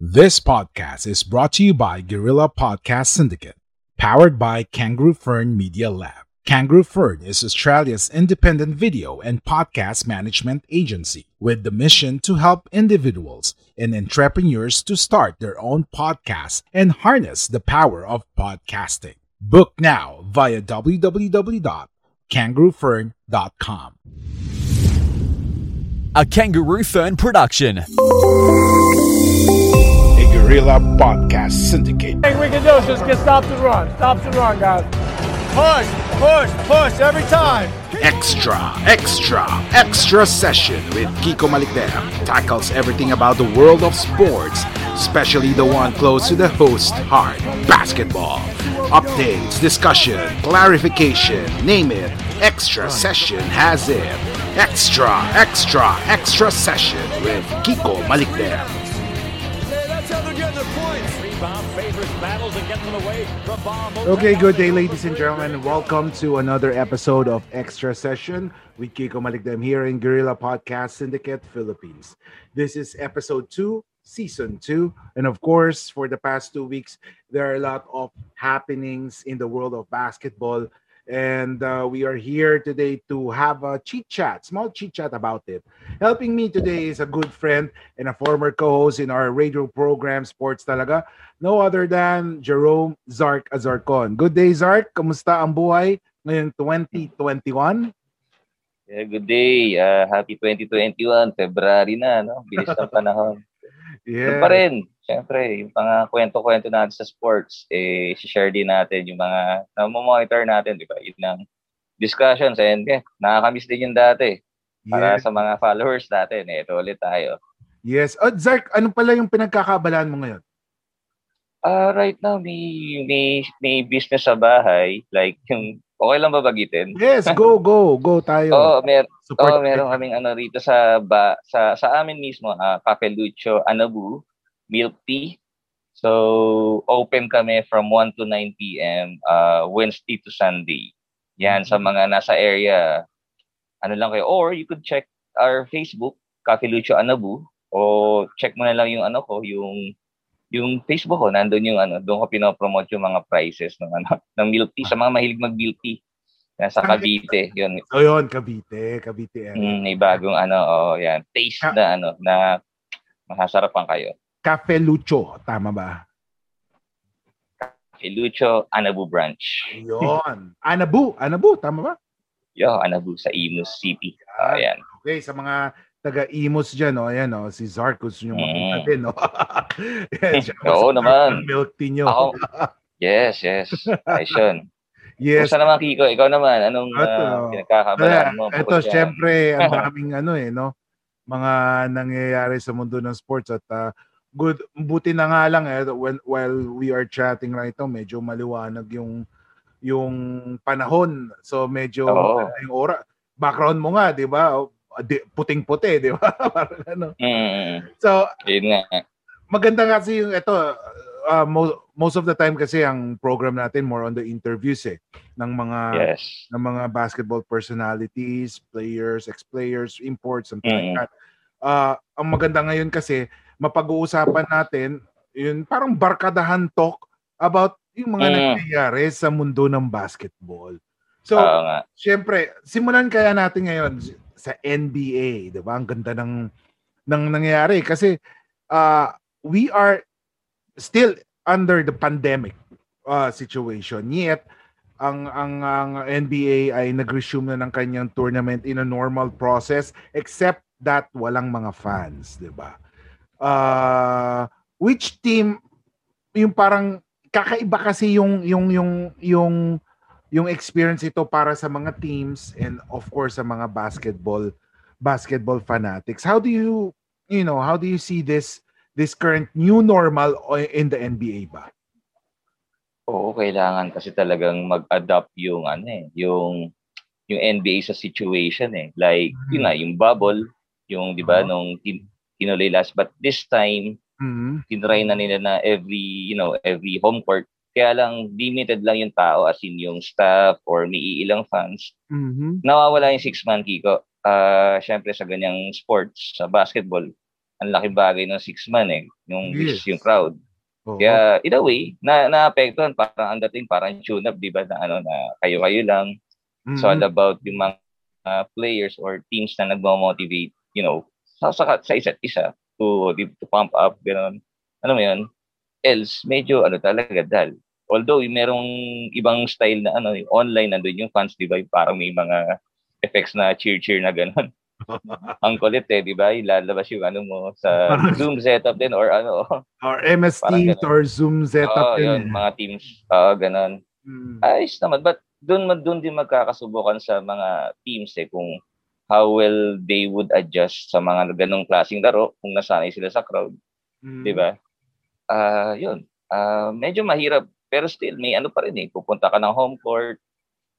This podcast is brought to you by Guerrilla Podcast Syndicate, powered by Kangaroo Fern Media Lab. Kangaroo Fern is Australia's independent video and podcast management agency with the mission to help individuals and entrepreneurs to start their own podcasts and harness the power of podcasting. Book now via www.kangaroofern.com. A Kangaroo Fern production. A Guerrilla Podcast Syndicate. Thing we can do is just get stops and run. Stops and run, guys. Push, push, push every time. Extra, extra, extra session with Kiko Malikdem tackles everything about the world of sports, especially the one close to the host heart, basketball. Updates, discussion, clarification, name it. Extra session has it. Extra, extra, extra session with Kiko Malikdem. Okay, good day, ladies and gentlemen. Welcome to another episode of Extra Session with Kiko Malikdem here in Guerrilla Podcast Syndicate Philippines. This is episode two, season two. And of course, for the past two weeks, there are a lot of happenings in the world of basketball. And uh, we are here today to have a chit chat, small chit chat about it. Helping me today is a good friend and a former co-host in our radio program Sports Talaga, no other than Jerome Zark Azarcon. Good day, Zark. Kamusta ang buhay ngayong 2021? Yeah, good day. Uh, happy 2021. February na, no? Bilis ng panahon. Doon pa rin. Siyempre, yung mga kwento-kwento natin sa sports, eh, share din natin yung mga na-monitor natin, di ba? Yun ang discussions. And yeah, nakakamiss din yung dati. Para Yes. sa mga followers natin, eh, ito ulit tayo. yes. Oh, Zark, ano pala yung pinagkakabalaan mo ngayon? Ah, right now, may, may, may business sa bahay. Like, yung, okay lang ba bagitin? Yes, go, go, go tayo. Oo, mer Support Oo, meron kaming ano rito sa ba, sa sa amin mismo, ah Cafe Lucho Anabu Milk Tea. So, open kami from 1 to 9 p.m. uh, Wednesday to Sunday. Yan, sa mga nasa area, ano lang kayo. Or you could check our Facebook, Cafe Lucho Anabu, o check mo na lang yung ano ko, yung yung Facebook ko, nandun yung ano, doon ko pinopromote yung mga prices ng ano, ng milk tea sa mga mahilig mag milk tea. Nasa Cavite, yun. So yun, Cavite, Cavite. area. Mm, may bagong ano, oh, yan. Taste Ah. na ano, na masasarapan kayo. Cafe Lucho, tama ba? Si Lucho Anabu Branch. Yun. Anabu, Anabu, tama ba? Yo, Anabu sa Imus City. Oh, yan. Okay, sa mga taga-Imus dyan, no? Ayan, no? si Zarkus yung mapunta Mm. din, no? yes, siya Oo naman. Milk tea nyo. Ako, yes, yes. Ayos yun. yes. Kumusta naman, Kiko? Ikaw naman, anong Ito. uh, pinagkakabalaan mo? Ito, syempre, ang daming ano eh, no? Mga nangyayari sa mundo ng sports at ah, good, buti na nga lang eh, when, while we are chatting right now, medyo maliwanag yung yung panahon. So medyo ano, yung ora. Background mo nga, 'di ba? Di- Puting-puti, 'di ba? Parang ano. Mm, So yun nga. maganda kasi yung ito uh, mo- most of the time kasi ang program natin more on the interviews eh ng mga Yes. ng mga basketball personalities, players, ex-players, imports, something like Mm. that. Ah, ang maganda ngayon kasi mapag-uusapan natin yun parang barkadahan talk about yung mga Mm. nangyayari sa mundo ng basketball. So, Oo nga. Siyempre, simulan kaya natin ngayon sa NBA, 'di ba? Ang ganda ng ng nangyayari kasi uh, we are still under the pandemic uh, situation. Yet ang ang ang NBA ay nag-resume na ng kanyang tournament in a normal process except that walang mga fans, 'di ba? Uh, which team yung parang kakaiba kasi yung yung yung yung yung experience ito para sa mga teams and of course sa mga basketball basketball fanatics. How do you you know, how do you see this this current new normal in the NBA ba? Oo, kailangan kasi talagang mag-adapt yung ano eh, yung yung NBA sa situation eh. Like, mm-hmm. yun nga, yung bubble, yung 'di ba uh-huh. nung tin- tinuloy last but this time mm-hmm. tinry na nila na every, you know, every home court kaya lang limited lang yung tao as in yung staff or may ilang fans. Mm-hmm. Nawawala yung six man Kiko. Uh, syempre sa ganyang sports, sa basketball, ang laking bagay ng six man eh, yung yes. yung crowd. Uh-huh. Kaya in a way, na naapektuhan parang ang dating parang tune up, 'di ba, na ano na kayo-kayo lang. Mm-hmm. So all about yung mga uh, players or teams na nagmo-motivate, you know, sa sa, sa isa't isa to to pump up ganun. Ano mo 'yun? Else medyo ano talaga dal. Although merong ibang style na ano, online nandoon yung fans, 'di ba, parang may mga effects na cheer-cheer na ganun. ang kulit eh, di ba? Ilalabas yung ano mo sa Zoom setup din or ano. Or MS Teams or Zoom setup oh, din. Yun, mga Teams. Oo, uh, ganun. Hmm. Ayos naman. But doon doon din magkakasubukan sa mga teams eh kung how well they would adjust sa mga ganong klaseng laro kung nasanay sila sa crowd. Hmm. Di ba? Ah, uh, yun. Uh, medyo mahirap pero still may ano pa rin eh. Pupunta ka ng home court,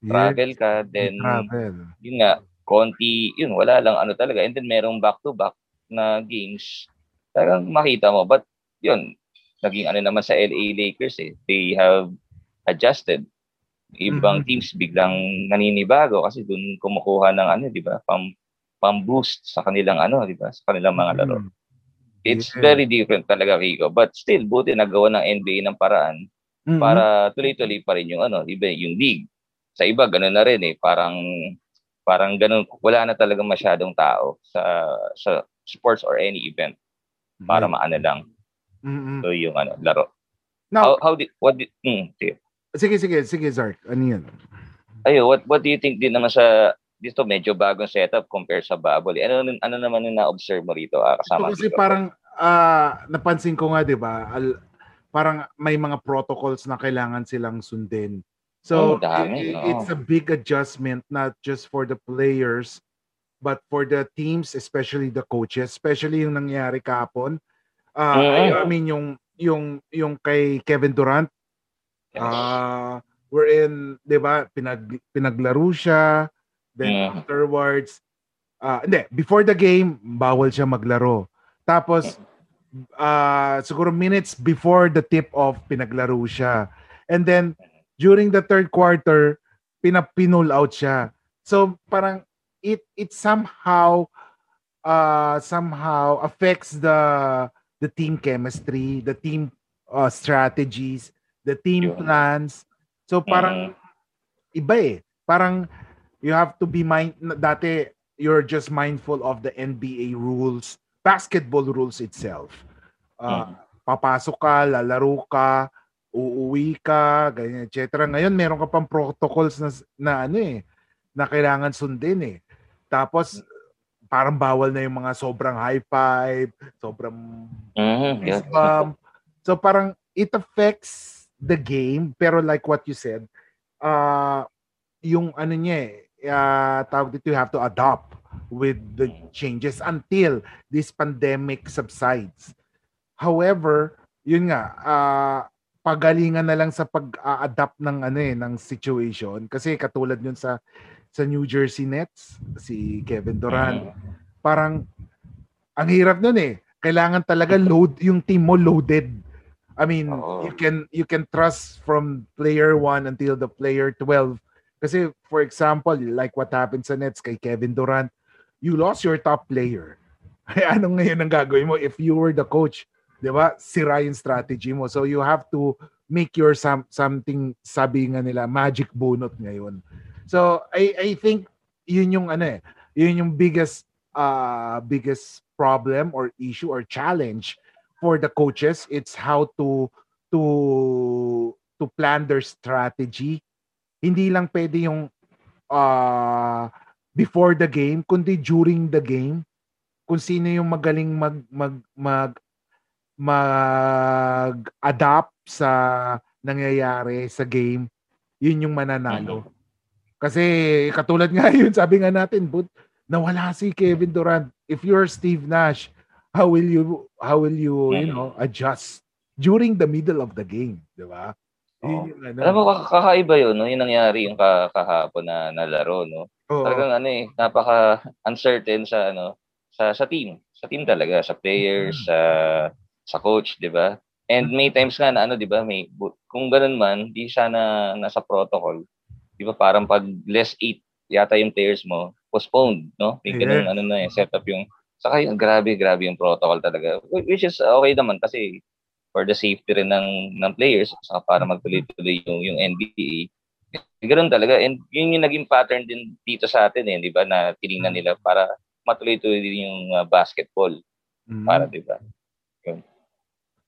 travel ka, then travel. yun nga, konti, yun, wala lang ano talaga. And then merong back-to-back na games. Talagang makita mo. But yun, naging ano naman sa LA Lakers eh. They have adjusted. Ibang mm-hmm. teams biglang naninibago kasi dun kumukuha ng ano, di ba? Pam, pam-boost sa kanilang ano, di ba? Sa kanilang mga laro. Mm-hmm. It's yeah. very different talaga, Rico. But still, buti nagawa ng NBA ng paraan mm-hmm. para tuloy-tuloy pa rin yung ano, iba yung league. Sa iba, ganoon na rin eh. Parang Parang ganun, wala na talaga masyadong tao sa sa sports or any event para mm-hmm. maano lang. Mm-hmm. So yung ano, laro. Now, how, how did, what did, mm, sige. Sige, sige, sige, Zark. Ano yun? Ayo, what, what do you think din naman sa, dito medyo bagong setup compare sa bubble. Ano, ano naman yung na-observe mo rito ah, kasama Ito kasi dito? parang, uh, napansin ko nga, di ba, al- parang may mga protocols na kailangan silang sundin So oh, dami, it, no? it's a big adjustment not just for the players but for the teams especially the coaches especially yung nangyari kapon. Uh, mm-hmm. I, mean yung yung yung kay Kevin Durant uh, ah, we're in 'di ba pinag pinaglaro siya then mm. afterwards uh, hindi before the game bawal siya maglaro. Tapos uh, siguro minutes before the tip off pinaglaro siya. And then during the third quarter, pinapinul out siya. So parang it it somehow uh somehow affects the the team chemistry, the team uh, strategies, the team plans. So parang mm. iba eh. Parang you have to be mind dati you're just mindful of the NBA rules, basketball rules itself. Uh, mm. papasok ka, lalaro ka, uuwi ka, ganyan, etc. Ngayon, meron ka pang protocols na, na ano eh, na kailangan sundin eh. Tapos, parang bawal na yung mga sobrang high five, sobrang mm-hmm, yeah. bump. So parang it affects the game, pero like what you said, uh, yung ano niya eh, uh, tawag dito, you have to adopt with the changes until this pandemic subsides. However, yun nga, uh, pagalingan na lang sa pag-adapt ng ano eh ng situation kasi katulad yun sa sa New Jersey Nets si Kevin Durant mm-hmm. parang ang hirap nun eh kailangan talaga load yung team mo loaded I mean oh. you can you can trust from player 1 until the player 12 kasi for example like what happened sa Nets kay Kevin Durant you lost your top player anong ngayon ang gagawin mo if you were the coach 'di ba? Sira yung strategy mo. So you have to make your some, something sabi nga nila magic bunot ngayon. So I I think yun yung ano eh, yun yung biggest uh biggest problem or issue or challenge for the coaches. It's how to to to plan their strategy. Hindi lang pwede yung uh, before the game, kundi during the game. Kung sino yung magaling mag mag mag mag-adapt sa nangyayari sa game, yun yung mananalo. Mm-hmm. Kasi katulad nga yun, sabi nga natin, but nawala si Kevin Durant. If you're Steve Nash, how will you how will you, you Mm. know, adjust during the middle of the game, 'di ba? Oo. Yun yung ano. Alam mo, kaka- kakaiba yun, no? Yung nangyari yung ka- kahapon na, na laro, no? Oo. Talagang ano eh, napaka-uncertain sa ano, sa sa team. Sa team talaga, sa players, Mm. sa sa coach, 'di ba? And may times nga na ano, 'di ba, may kung ganun man, di sana nasa protocol. 'Di ba, parang pag less 8 yata yung players mo, postponed, no? May ganun ano na eh, setup yung saka yun, grabe, grabe yung protocol talaga. Wh- Which is okay naman kasi for the safety rin ng ng players saka para magtuloy-tuloy yung yung NBA. Ganun talaga. And yun yung naging pattern din dito sa atin eh, di ba? Na tinignan nila para matuloy-tuloy din yung uh, basketball. Mm. Para, di ba?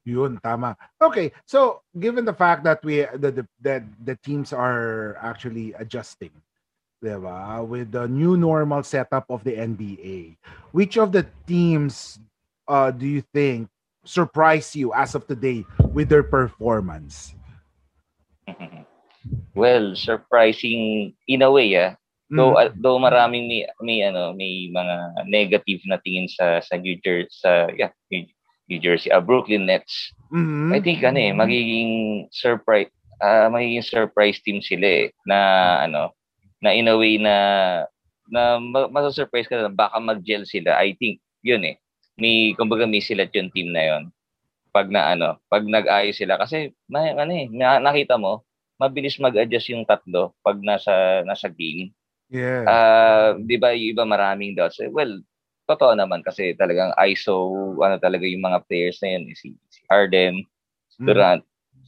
Yun, tama. Okay, so given the fact that we the the, that the teams are actually adjusting, diba, with the new normal setup of the NBA, which of the teams uh, do you think surprise you as of today with their performance? well, surprising in a way, ah. Though, Mm. uh, though maraming may, may, ano, may mga negative na tingin sa, sa New Jersey, sa, yeah, New, Jersey, ah, Brooklyn Nets. Mhm. I think ano eh, magiging surprise ah magiging surprise team sila eh na ano na in a way na na ma- masasurprise ka na baka mag-gel sila. I think yun eh. May kumbaga may sila yung team na yun. Pag na ano, pag nag-ayos sila kasi may ano eh, na, nakita mo mabilis mag-adjust yung tatlo pag nasa nasa game. Yeah. Ah, 'di ba, yung iba maraming doubts. Eh, Well, totoo naman kasi talagang ISO ano talaga yung mga players na yun, si, si Harden, si Mm. Durant,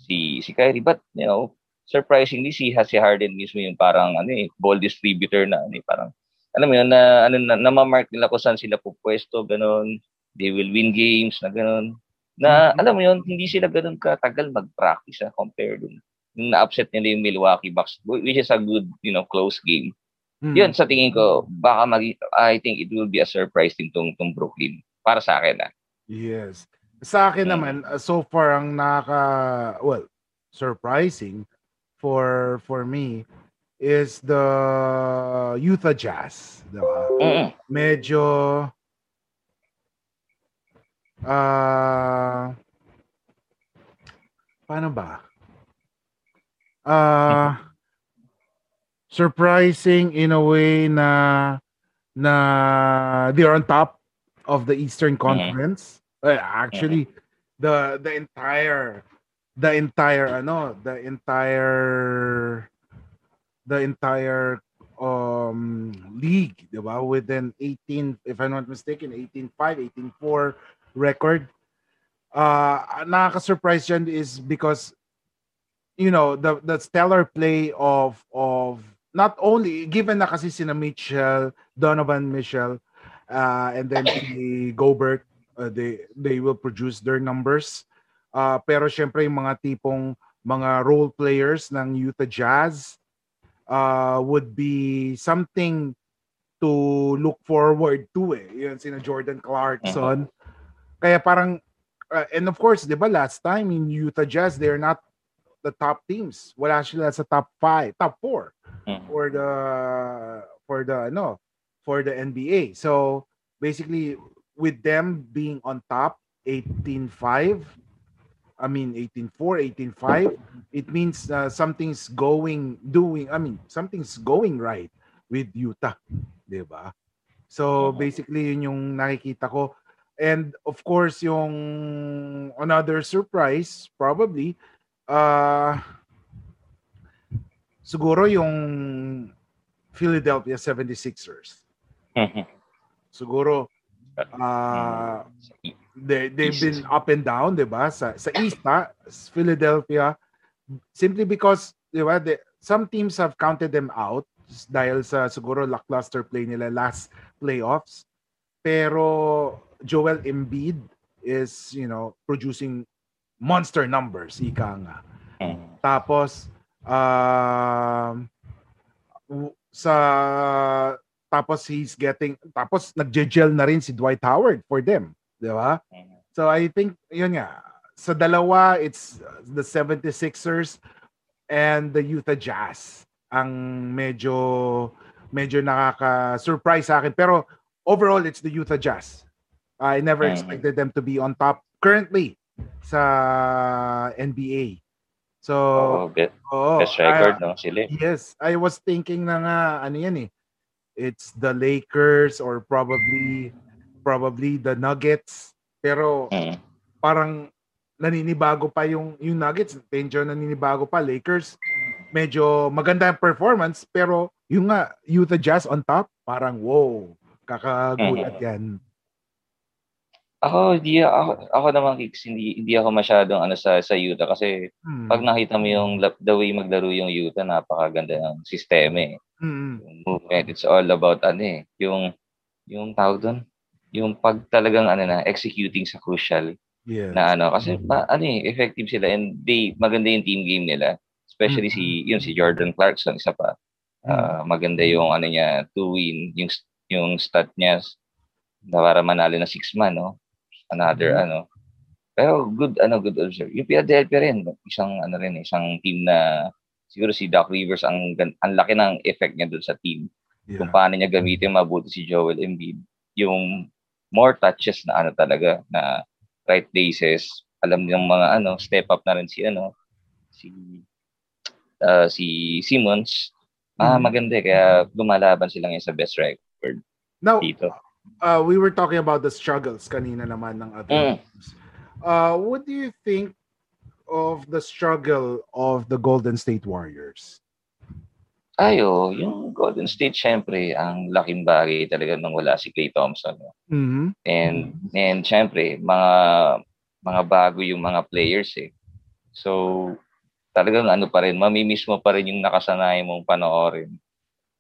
si si Kyrie, but you know, surprisingly si si Harden mismo yung parang ano eh, ball distributor na ano eh, parang alam mo yun na ano na, na-mark nila kung saan sila pupwesto, ganun. They will win games na ganun. Na Mhm. alam mo yun, hindi sila ganun katagal mag-practice ah, compare dun. Na-upset nila yung Milwaukee Bucks, which is a good, you know, close game. Mhm. Yun, sa tingin ko, baka mag I think it will be a surprise din tong, tong Brooklyn. Para sa akin, ah. Yes. Sa akin Mm. naman, uh, so far ang naka well, surprising for for me is the Utah Jazz, 'di ba? Mm-mm. Medyo ah paano ba? Ah surprising in a way na na they're on top of the Eastern Conference. Uh, actually, the the entire the entire ano, the entire the entire um league, 'di ba? Within 18 if I'm not mistaken, 18-5, 18-4 record. Uh nakaka-surprise dyan is because you know, the the stellar play of of not only given na kasi sina Mitchell, Donovan Mitchell, uh, and then si Gobert, uh, they they will produce their numbers. Uh, pero syempre yung mga tipong mga role players ng Utah Jazz uh, would be something to look forward to eh. Yun sina Jordan Clarkson. Kaya parang uh, and of course, 'di ba last time in Utah Jazz they're not the top teams. Wala sila sa top 5, top 4 Mhm. for the for the no for the NBA. So basically with them being on top 18-5 I mean 18-4 18-5 it means uh, something's going doing I mean something's going right with Utah, 'di ba? So Mhm. basically yun yung nakikita ko and of course yung another surprise probably uh siguro yung Philadelphia 76ers. Mhm. Siguro uh, they, they've been up and down, 'di ba? Sa sa East, ha? Philadelphia simply because 'di ba, the, some teams have counted them out dahil sa siguro lackluster play nila last playoffs. Pero Joel Embiid is, you know, producing monster numbers, ika nga. Mhm. Tapos um sa tapos he's getting tapos nagje-gel na rin si Dwight Howard for them, 'di ba? So I think yun nga sa dalawa it's the 76ers and the Utah Jazz ang medyo medyo nakaka-surprise sa akin pero overall it's the Utah Jazz. I never Mhm. expected them to be on top currently sa NBA. So, Oo, be- oo, best record, ah, no? Sila. eh. Yes, I was thinking na nga ano yan eh. It's the Lakers or probably probably the Nuggets. Pero Mm. parang naninibago pa yung yung Nuggets, medyo naninibago pa Lakers. Medyo maganda ang performance pero yung nga Utah Jazz on top, parang wow, kakagulat yan. Ako, hindi ako, ako naman Kicks, hindi hindi ako masyadong ano sa sa Utah kasi Hmm. pag nakita mo yung the way maglaro yung Utah, napakaganda ng sistema eh. Mm, Yung movement, it's all about ano eh, yung yung tawag doon, yung pag talagang ano na executing sa crucial yes. na ano kasi ma, ano eh, effective sila and they maganda yung team game nila. Especially si yun si Jordan Clarkson isa pa. Ah, maganda yung ano niya to win yung yung stat niya na para manalo na six man no. Another ano. Pero good ano good observe. Yung Philadelphia rin isang ano rin isang team na siguro si Doc Rivers ang ang laki ng effect niya doon sa team Yeah. kung paano niya gamitin mabuti si Joel Embiid. Yung more touches na ano talaga na right places. Alam nilang mga ano, step up na rin si ano, si ah, si Simmons. Ah, Mhm. maganda eh, kaya lumalaban sila ngayon sa best record Now, dito. Uh, we were talking about the struggles kanina naman ng other Mm. teams. Uh, what do you think of the struggle of the Golden State Warriors? Ayo, yung Golden State syempre ang laking bagay talaga nung wala si Klay Thompson. Mm-hmm. And and syempre mga mga bago yung mga players eh. So talagang ano pa rin, mamimiss mo pa rin yung nakasanayan mong panoorin.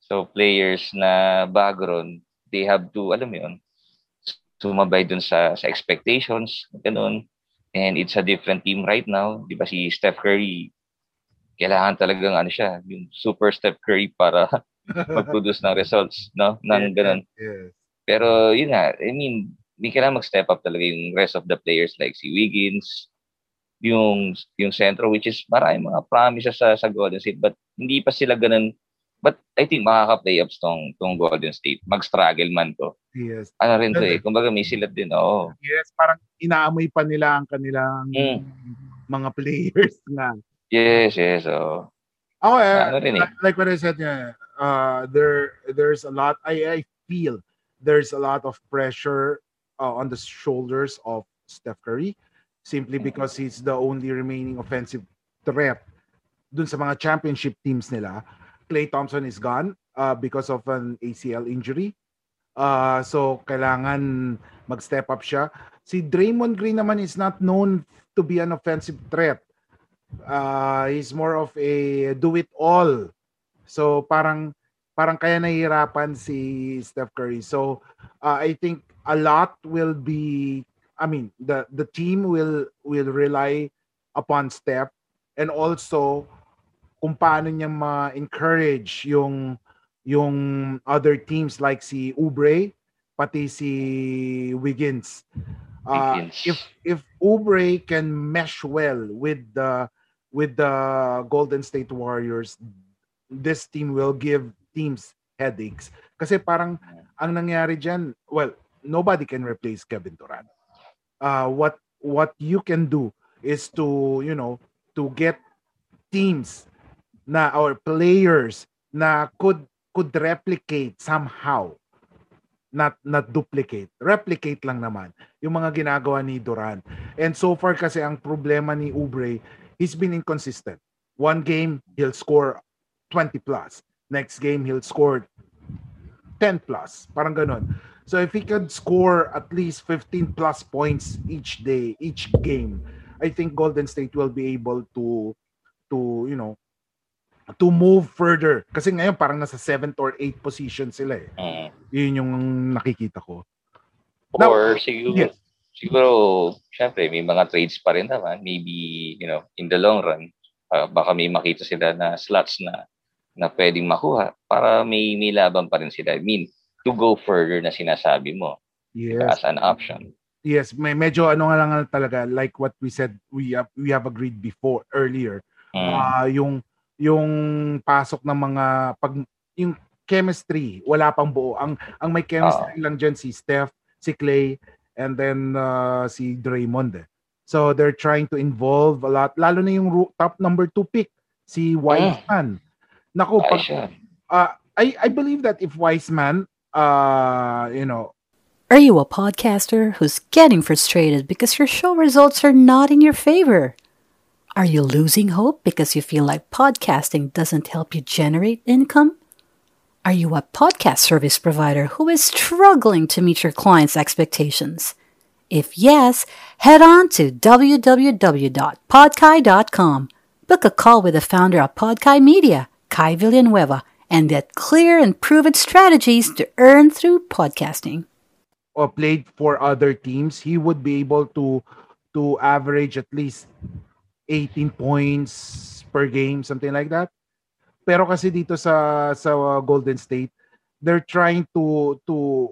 So players na bago ron, they have to, alam mo yun, sumabay dun sa, sa expectations, ganun. And it's a different team right now. Di ba si Steph Curry, kailangan talagang ano siya, yung super Steph Curry para mag-produce ng results, no? Nang ganun. Yes. Pero yun nga, I mean, hindi kailangan mag-step up talaga yung rest of the players like si Wiggins, yung yung centro which is maraming mga promises sa sa Golden State but hindi pa sila ganun but I think makaka-playoffs tong tong Golden State. Mag-struggle man to. Yes. Ano rin to eh, kumbaga may silat din. Oo. Yes, parang inaamoy pa nila ang kanilang Mm. mga players nga. Yes, yes. Oh. Ako eh, Ano rin eh. like, like what I said, yeah, uh, there there's a lot. I I feel there's a lot of pressure uh, on the shoulders of Steph Curry, simply because he's the only remaining offensive threat dun sa mga championship teams nila. Clay Thompson is gone uh, because of an ACL injury. Uh, so kailangan mag-step up siya. Si Draymond Green naman is not known to be an offensive threat. Uh, he's more of a do-it-all. So parang parang kaya nahihirapan si Steph Curry. So uh, I think a lot will be I mean the the team will will rely upon Steph and also kung paano niya ma-encourage yung yung other teams like si Oubre pati si Wiggins. Uh, Wiggins. if if Oubre can mesh well with the with the Golden State Warriors, this team will give teams headaches. Kasi parang ang nangyari diyan, well, nobody can replace Kevin Durant. Uh, what what you can do is to, you know, to get teams na or players na could could replicate somehow not not duplicate replicate lang naman yung mga ginagawa ni Durant and so far kasi ang problema ni Oubre he's been inconsistent. One game he'll score 20 plus. Next game he'll score 10 plus. Parang ganun. So if he could score at least 15 plus points each day each game I think Golden State will be able to to you know to move further kasi ngayon parang nasa 7th or 8th position sila eh Mm. yun yung nakikita ko Now- Or siguro, Yes. siguro, syempre, may mga trades pa rin naman. Maybe, you know, in the long run, ah, baka may makita sila na slots na na pwedeng makuha para may, may laban pa rin sila. I mean, to go further na sinasabi mo yes as an option. yes may medyo ano nga lang talaga like what we said we have we have agreed before earlier Mm. ah yung yung pasok ng mga pag yung chemistry wala pang buo ang ang may chemistry lang diyan si Steph si Clay and then uh, si Draymond eh. So they're trying to involve a lot, lalo na yung top number two pick, si Wiseman. Naku, Ay, pag, siya. uh, I, I believe that if Wiseman, uh, you know, Are you a podcaster who's getting frustrated because your show results are not in your favor? Are you losing hope because you feel like podcasting doesn't help you generate income? Are you a podcast service provider who is struggling to meet your clients' expectations? If yes, head on to www.podkai.com. Book a call with the founder of Podkai Media, Kai Villanueva, and get clear and proven strategies to earn through podcasting. or played for other teams, he would be able to to average at least 18 points per game, something like that. Pero kasi dito sa sa Golden State, they're trying to to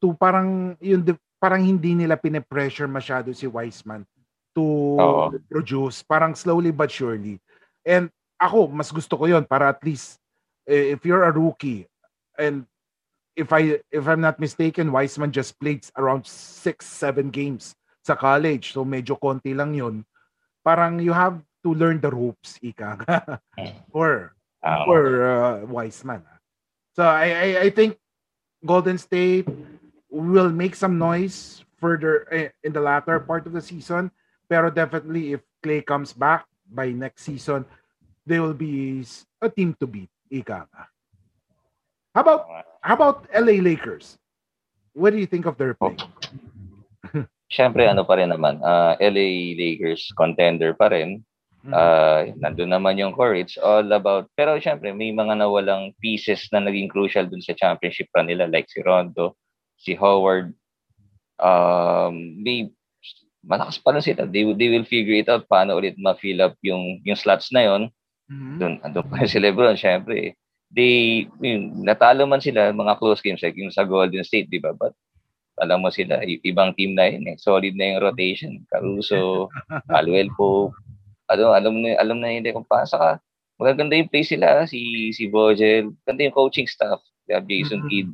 to parang yun di- parang hindi nila pine-pressure masyado si Wiseman to Oo. produce, parang slowly but surely. And ako, mas gusto ko yon para at least eh, if you're a rookie and if I if I'm not mistaken, Wiseman just played around six, seven games sa college. So medyo konti lang yun. Parang you have to learn the ropes, ika. or Ah, or uh, Wiseman. So I, I I think Golden State will make some noise further eh, in the latter part of the season. Pero definitely if Clay comes back by next season, they will be a team to beat. Ika. How about how about LA Lakers? What do you think of their play? Siyempre, ano pa rin naman, ah, LA Lakers contender pa rin. Ah, nandun naman yung core. It's all about, pero siyempre, may mga nawalang pieces na naging crucial dun sa championship run nila, like si Rondo, si Howard. Um, may, malakas pa rin sila. They, they will figure it out paano ulit ma-fill up yung, yung slots na yon Mhm. doon andun pa si LeBron syempre they yun, natalo man sila mga close games like yung sa Golden State di ba but alam mo sila ibang team na yun eh solid na yung rotation Caruso Caldwell Pope ano alam na alam na hindi kung paasa ka magaganda yung play sila si si Vogel ganda yung coaching staff Jason Mhm. Kidd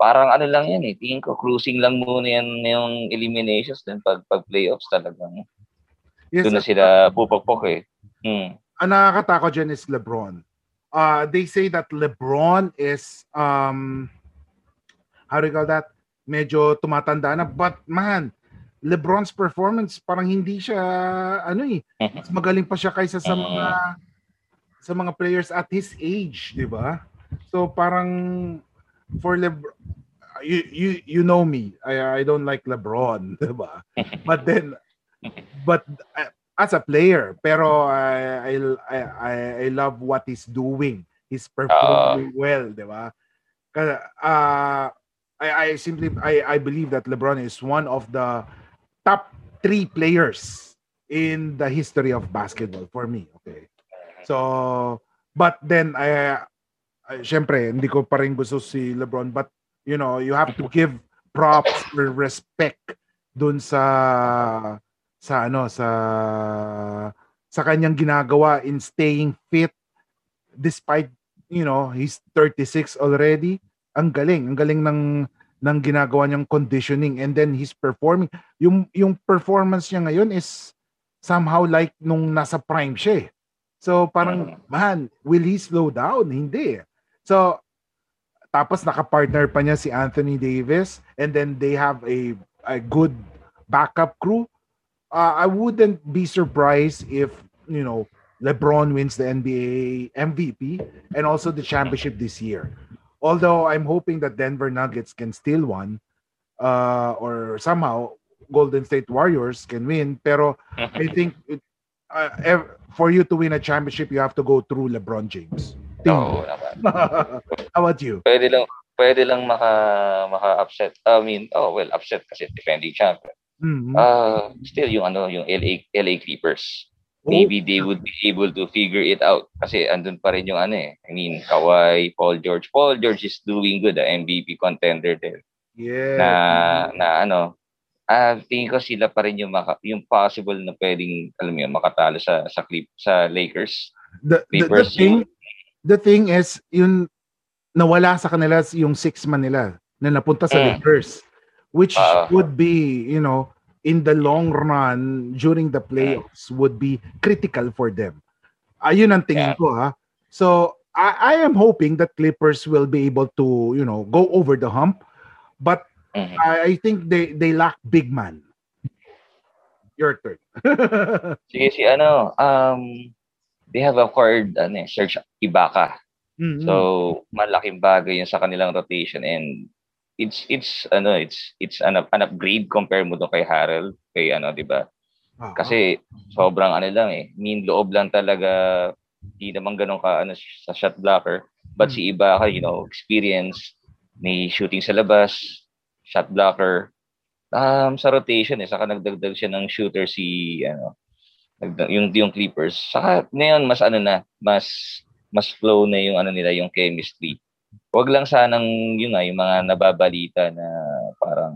parang ano lang yan eh tingin ko cruising lang muna yan yung eliminations then pag pag playoffs talagang Yes, doon na sila pupokpok eh hmm. ang nakakatakot dyan is LeBron. Uh, they say that LeBron is, um, how do you call that? Medyo tumatanda na. But man, LeBron's performance, parang hindi siya, ano eh, mas magaling pa siya kaysa sa mga, sa mga players at his age, di ba? So parang, for LeBron, you, you, you know me, I, I don't like LeBron, di ba? But then, but uh, as a player, pero I I I I- I love what he's doing. He's performing well, 'di ba? Kasi uh, I I simply I I believe that LeBron is one of the top three players in the history of basketball for me. Okay. So, but then I, I syempre, hindi ko pa rin gusto si LeBron but you know, you have to give props or respect dun sa sa ano sa sa kanyang ginagawa in staying fit despite you know he's 36 already ang galing ang galing ng ng ginagawa niyang conditioning and then he's performing. Yung yung performance niya ngayon is somehow like nung nasa prime siya eh. so parang man will he slow down? Hindi. So tapos naka-partner pa niya si Anthony Davis and then they have a a good backup crew. Uh, I wouldn't be surprised if you know LeBron wins the NBA MVP and also the championship this year. Although I'm hoping that Denver Nuggets can still one, uh, or somehow Golden State Warriors can win. Pero I think it, uh, ev- for you to win a championship, you have to go through LeBron James. Oo naman. How about you? pwede lang pwede lang maka maka upset I mean oh well upset kasi defending champion Mhm. uh still yung ano yung LA LA Clippers maybe they would be able to figure it out kasi andun pa rin yung ano eh I mean Kawhi Paul George Paul George is doing good ah, MVP contender din yeah. na na ano ah tingin ko sila pa rin yung maka, yung possible na pwedeng alam mo yun makatalo sa sa clip sa Lakers the, the, the thing yung- the thing is yung nawala sa kanila yung six man nila na napunta sa Mm. Lakers which Ah. would be, you know, in the long run during the playoffs would be critical for them. Ayun ang tingin Yeah. ko ha. So I, I am hoping that Clippers will be able to, you know, go over the hump. But Mhm. I, I think they they lack big man. Your turn. Sige, si ano, um, they have acquired, ano eh, Serge Ibaka. Mhm. So, malaking bagay yun sa kanilang rotation and it's it's ano it's it's an, an upgrade compare mo doon kay Harrell kay ano 'di ba? Ah, kasi sobrang ano lang eh mean loob lang talaga hindi naman ganun ka ano sa shot blocker. But Hmm. si Ibaka you know experience may shooting sa labas shot blocker. Um sa rotation eh saka nagdagdag siya ng shooter si ano yung yung Clippers. Saka ngayon mas ano na mas mas flow na yung ano nila yung chemistry wag lang sanang yun nga yung mga nababalita na parang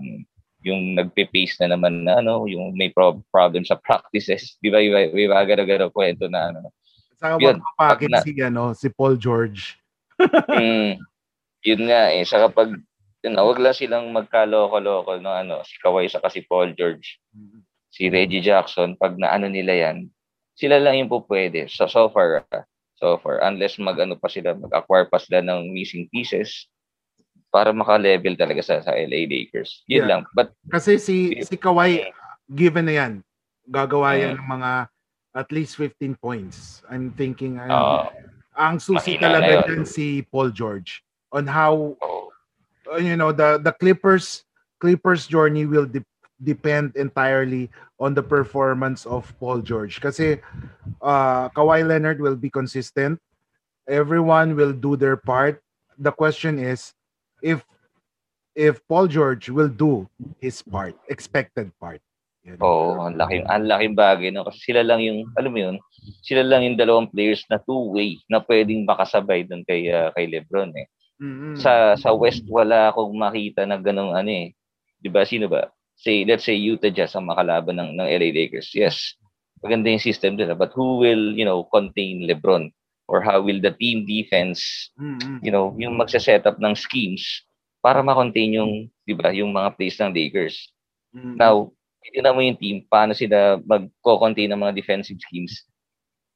yung nagpe-pace na naman na ano yung may prob- problem sa practices. Di ba iba iba gano kwento na ano. Saka yun, pag na- si ano si Paul George. mm, yun nga eh. Sa kapag yun, na, wag lang silang magkaloko-loko no ano si Kawhi sa si Paul George. Si Reggie Jackson pag naano nila yan sila lang yung po pwede so so far ah, so far unless mag ano pa sila mag-acquire pa sila ng missing pieces para maka-level talaga sa sa LA Lakers yun Yeah. lang but Kasi si si Kawhi given na yan. Gagawa yan Mm. ng mga at least 15 points. I'm thinking ano, uh, ang susi talaga dyan si Paul George on how oh, you know the the Clippers Clippers journey will de- depend entirely on the performance of Paul George kasi uh, Kawhi Leonard will be consistent everyone will do their part the question is if if Paul George will do his part expected part. Oo, ang laking, ang laking bagay, no? Kasi sila lang yung, alam mo yun, sila lang yung dalawang players na two-way na pwedeng makasabay doon kay, ah, kay Lebron, eh. Mm-mm. Sa, sa West, wala akong makita na ganong ano, eh. Di ba, sino ba? Say, let's say Utah Jazz ang makalaban ng, ng LA Lakers. Yes, maganda yung system nila. But who will, you know, contain Lebron? Or how will the team defense, Mm-mm. you know, yung magsa-set up ng schemes para ma-contain yung, di ba, yung mga plays ng Lakers. Mm-mm. Now, titignan mo yung team, paano sila mag-contain ng mga defensive schemes.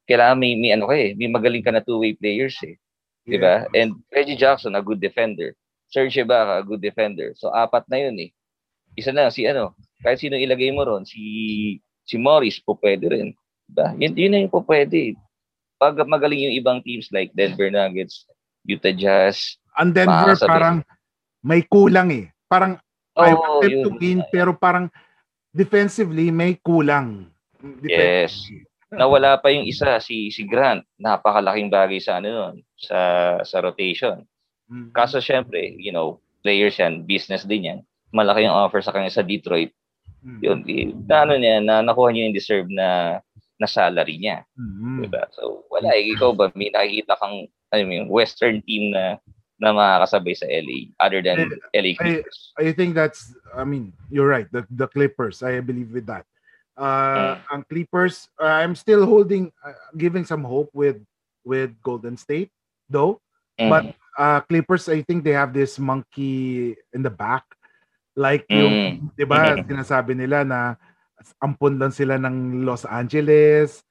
Kailangan may, may ano ka eh, may magaling ka na two-way players eh. Di ba? Yeah. And Reggie Jackson, a good defender. Serge Ibaka, a good defender. So, apat na yun eh. Isa na, si ano, kahit sino ilagay mo ron, si si Morris, po pwede rin. Diba? Yun, yun na yung po pwede. Pag magaling yung ibang teams like Denver Nuggets, Utah Jazz, Ang Denver parang may kulang eh. Parang I oh, want them to yun. win pero parang defensively may kulang. Yes. Nawala pa yung isa, si si Grant. Napakalaking bagay sa ano nun, sa sa rotation. Mhm. Kaso syempre, you know, players yan, business din yan. Malaki yung offer sa kanya sa Detroit. Mhm. Yun, i- na ano niya, na nakuha niya yung deserve na na salary niya, Mhm. diba? So, wala eh, ikaw ba may nakikita kang mo yun, western team na na makakasabay sa LA other than LA Clippers. I think that's I mean, you're right. The the Clippers, I believe with that. Uh ang Clippers, uh, I'm still holding uh, giving some hope with with Golden State though. Mm. But uh Clippers, I think they have this monkey in the back. Like yung, 'di ba, sinasabi nila na ampon lang sila ng Los Angeles.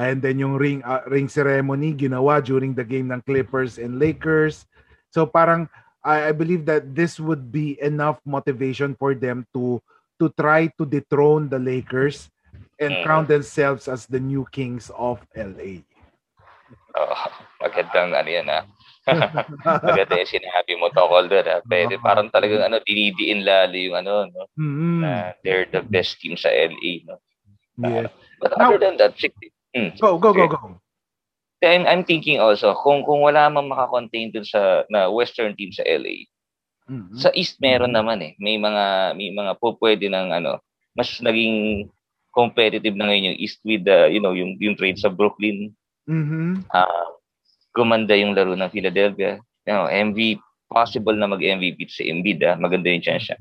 And then yung ring uh, ring ceremony ginawa during the game ng Clippers and Lakers. So parang I, I believe that this would be enough motivation for them to to try to dethrone the Lakers and Mm. crown themselves as the new kings of LA. Oo, magandang ano yan ah. Maganda yung sinabi mo tungkol doon ah. Pwede, parang talagang ano, dinidiin lalo yung ano, no? Mhm. na they're the best team sa LA. No? Yeah. But Now- other than that, sig- mm, Go go go go. I'm, I'm thinking also, kung kung wala mang makakontain dun sa na western team sa LA, Mhm. sa East meron naman eh. May mga may mga po pwede ng ano, mas naging competitive na ngayon yung East with the, you know, yung yung trade sa Brooklyn, Mhm. ah gumanda yung laro ng Philadelphia. You know, MVP possible na mag-MVP si Embiid, ah. maganda yung chance siya.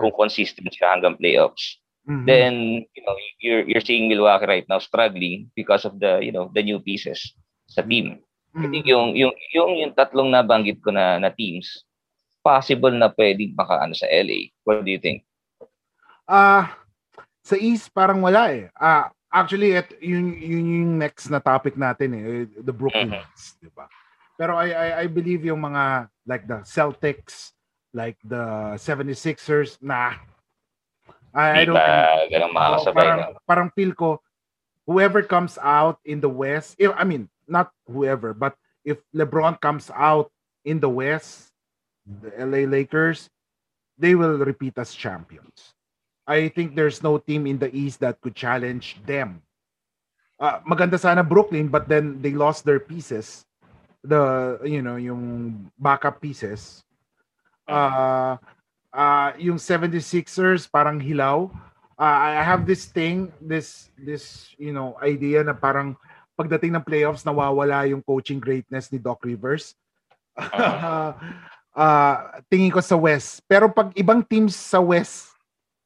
Kung consistent siya hanggang playoffs. Mhm. then you know you're you're seeing Milwaukee right now struggling because of the you know the new pieces sa team. I Mhm. think yung yung yung yung tatlong nabanggit ko na na teams possible na pwedeng makaano sa LA? What do you think? Ah, sa East parang wala eh. Ah, actually at yun, yun yung next na topic natin eh, the Brooklyn. Nets, 'di ba? Pero I, I I believe yung mga like the Celtics, like the 76ers na I, I don't ba ganang Oo, makakasabay parang, na? parang feel ko, whoever comes out in the West, if, I mean, not whoever, but if LeBron comes out in the West, the LA Lakers, they will repeat as champions. I think there's no team in the East that could challenge them. Ah, maganda sana Brooklyn, but then they lost their pieces. The, you know, yung backup pieces. Uh, uh, yung 76ers parang hilaw. Uh, I have this thing, this this you know idea na parang pagdating ng playoffs nawawala yung coaching greatness ni Doc Rivers. uh, tingin ko sa West. Pero pag ibang teams sa West,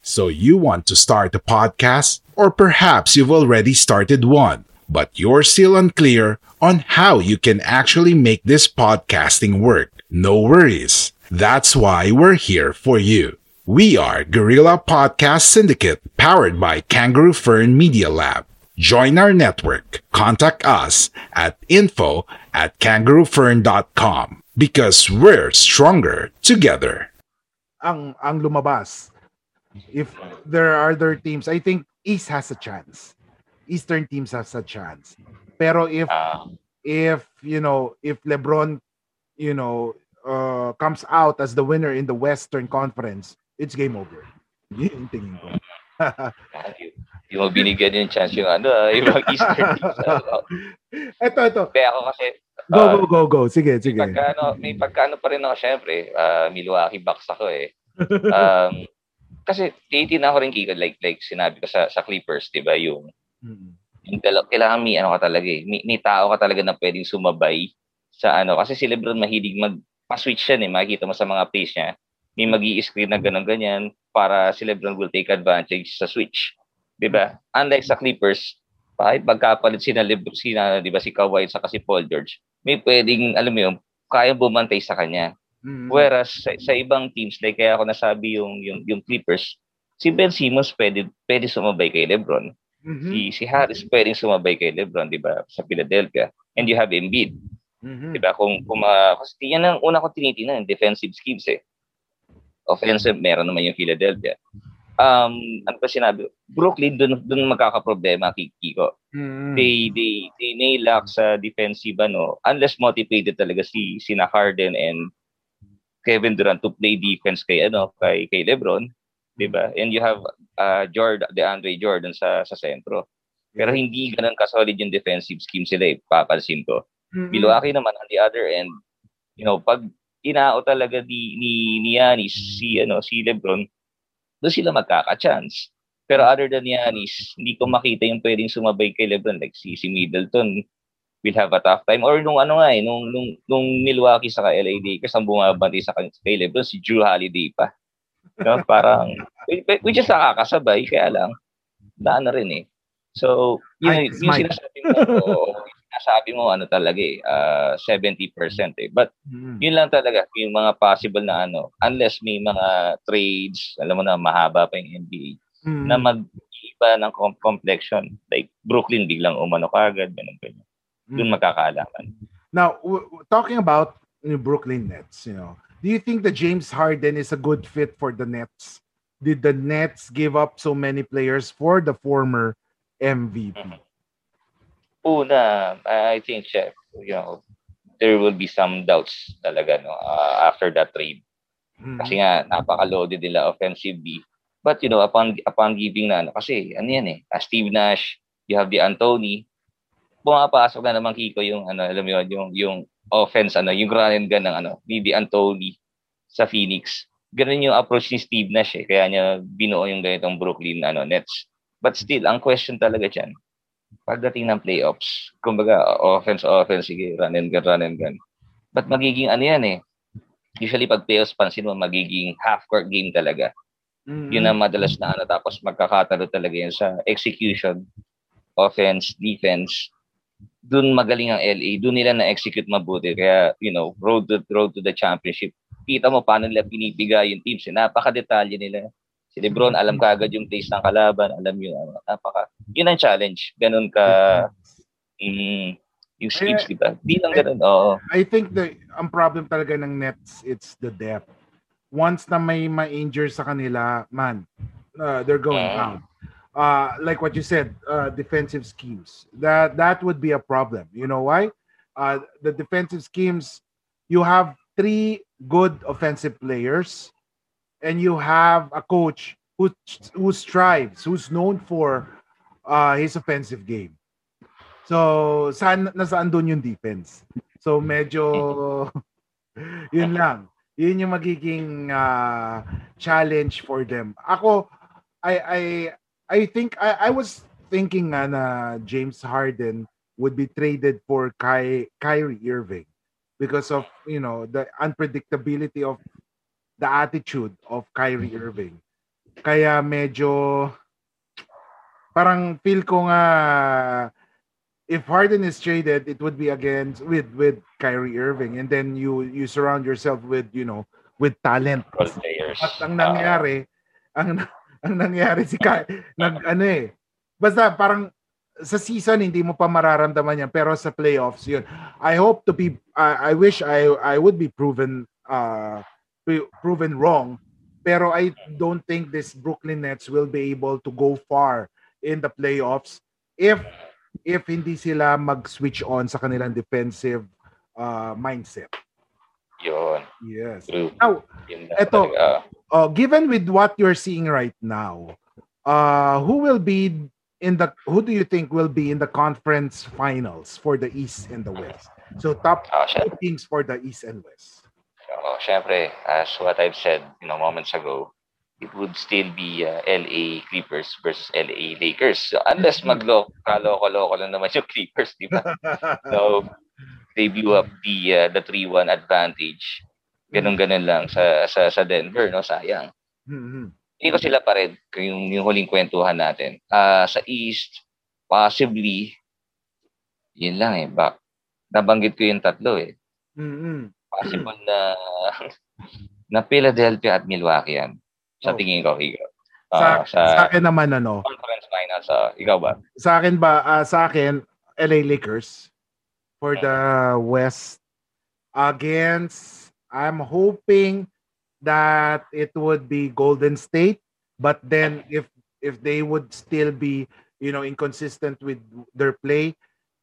So you want to start a podcast? Or perhaps you've already started one, but you're still unclear on how you can actually make this podcasting work. No worries. That's why we're here for you. We are Gorilla Podcast Syndicate, powered by Kangaroo Fern Media Lab. Join our network. Contact us at info at kangaroofern.com because we're stronger together. ang ang lumabas. If there are other teams, I think East has a chance. Eastern teams has a chance. Pero if Ah, if you know if LeBron you know uh, comes out as the winner in the Western Conference, it's game over. Yun tingin ko. Hindi mo binigyan yung chance yung ano, ah, yung mga Eastern teams. ito, ito. Kaya ako kasi, Go, ah, go, go, go. Sige, sige. pagka, ano, may pagkaano pa rin ako, syempre, ah, Milwaukee Bucks ako eh. Um, kasi titina ako rin Kiko, like, like sinabi ko sa, sa Clippers, di ba, yung, Mm. yung kailangan may ano ka talaga eh, may, may tao ka talaga na pwedeng sumabay sa ano, kasi si Lebron mahilig mag, pa-switch yan eh, makikita mo sa mga plays niya, may mag screen na gano'n ganyan para si Lebron will take advantage sa switch. 'Di ba? Unlike sa Clippers, kahit pagkapalit sina Lebron, sina, 'di ba, si Kawhi sa si Paul George, may pwedeng alam mo yun, kaya bumantay sa kanya. Mm. Whereas sa, sa ibang teams, like kaya ako nasabi yung yung yung Clippers, si Ben Simmons pwede pwede sumabay kay LeBron. Mhm. Si si Harris pwedeng sumabay kay LeBron, 'di ba? Sa Philadelphia. And you have Embiid, Mhm. 'di ba? Kung kung uh, kasi yan ang una ko tinitingnan, defensive schemes eh. Offensive meron naman yung Philadelphia. Um, ano pa sinabi? Brooklyn doon doon magkakaproblema kay Kiko. Mhm. They they they may lack sa defensive ano unless motivated talaga si si na Harden and Kevin Durant to play defense kay ano kay kay LeBron, 'di ba? And you have uh, Jordan, DeAndre Jordan sa sa sentro. Pero hindi ganun ka-solid yung defensive scheme sila eh, papansin ko. Mhm. Milwaukee naman on the other end, you know, pag inao talaga ni ni, ni Giannis, si ano si LeBron, doon sila magkaka-chance. Pero other than Giannis, hindi ko makita yung pwedeng sumabay kay LeBron like si si Middleton will have a tough time or nung ano nga eh, nung nung, nung Milwaukee sa LA Lakers ang bumabati sa kay LeBron si Drew Holiday pa. No, parang which is nakakasabay kaya lang na ano rin eh. So, yun, is yung sinasabi mo, oo, sinasabi mo ano talaga eh, ah, 70% eh. But Mhm. yun lang talaga yung mga possible na ano, unless may mga trades, alam mo na mahaba pa yung NBA, Mhm. na mag-iba ng com- complexion. Like Brooklyn biglang umano kagad, ganun ganyan. Doon magkakaalaman. Now, w- talking about the Brooklyn Nets, you know, do you think that James Harden is a good fit for the Nets? Did the Nets give up so many players for the former MVP? Una, I think siya, you know, there will be some doubts talaga no ah, after that trade. Mhm. Kasi nga napaka-loaded nila offensively. But you know, upon upon giving na ano kasi ano yan eh, Steve Nash, you have the Anthony. Pumapasok na naman Kiko yung ano, alam mo yun, yung yung offense ano, yung run and gun ng ano, ni Anthony sa Phoenix. Ganun yung approach ni Steve Nash eh, kaya niya binuo yung ganitong Brooklyn ano Nets. But still, ang question talaga diyan, pagdating ng playoffs, kumbaga offense offense sige, run and gun, run and gun. But magiging ano yan eh, usually pag playoffs pansin mo magiging half court game talaga. Mhm. Yun ang madalas na ano tapos magkakatalo talaga yun sa execution, offense, defense. Doon magaling ang LA, doon nila na-execute mabuti kaya you know, road to road to the championship kita mo paano nila pinipiga yung teams. Eh. Napaka-detalye nila. Si Lebron, alam ka agad yung place ng kalaban. Alam yung, ano, napaka, yun ang challenge. Ganun ka, mm, yung schemes, di ba? Di lang ganun, oo. I think the ang problem talaga ng Nets, it's the depth. Once na may ma-injure sa kanila, man, uh, they're going Mm. down. Uh, like what you said, uh, defensive schemes. That that would be a problem. You know why? Uh, the defensive schemes, you have three good offensive players, and you have a coach who who strives, who's known for uh, his offensive game. So, saan, nasaan doon yung defense? So, medyo, yun lang. Yun yung magiging uh, challenge for them. Ako, I, I, I think, I, I was thinking nga na James Harden would be traded for Ky, Kyrie Irving because of, you know, the unpredictability of the attitude of Kyrie Irving. Kaya medyo, parang feel ko nga if Harden is traded, it would be against with with Kyrie Irving, and then you you surround yourself with you know with talent. Players. At ang nangyari, ang ang nangyari si Ky, nag ano eh. Basta parang sa season hindi mo pa mararamdaman yan pero sa playoffs yun. I hope to be I I wish I I would be proven uh pro- proven wrong pero I don't think this Brooklyn Nets will be able to go far in the playoffs if if hindi sila mag-switch on sa kanilang defensive uh, mindset. Yun. Yes. True. Now, Yun Eto. talaga. Uh, given with what you're seeing right now, uh, who will be in the who do you think will be in the conference finals for the East and the West? So top Ah, two teams for the East and West. oh, syempre, as what I've said, you know, moments ago, it would still be uh, LA Clippers versus LA Lakers. So, unless maglo kaloko-loko lang naman yung Clippers, di ba? So, they blew up the uh, the 3-1 advantage. Ganun-ganun lang sa sa sa Denver, no? Sayang. Mhm. Hindi ko sila pa rin yung, yung huling kwentuhan natin. Ah, sa East, possibly, yun lang eh. Bak nabanggit ko yung tatlo eh. Mhm. Possible na na Philadelphia at Milwaukee yan. Sa Oh. tingin ko, ikaw. Sa, Ah, sa, sa akin naman ano, conference finals, ah, ikaw ba? sa akin ba ah, sa akin LA Lakers for the West against I'm hoping that it would be Golden State but then if if they would still be you know inconsistent with their play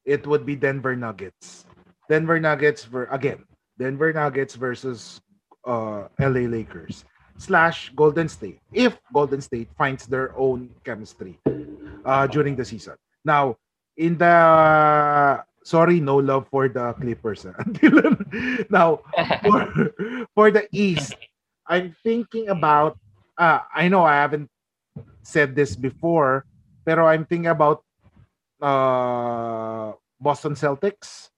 it would be Denver Nuggets Denver Nuggets for again Denver Nuggets versus uh, LA Lakers slash Golden State if Golden State finds their own chemistry uh, during the season. Now, in the sorry, no love for the Clippers. ah. now, for, for the East, I'm thinking about. Uh, I know I haven't said this before, pero I'm thinking about uh, Boston Celtics.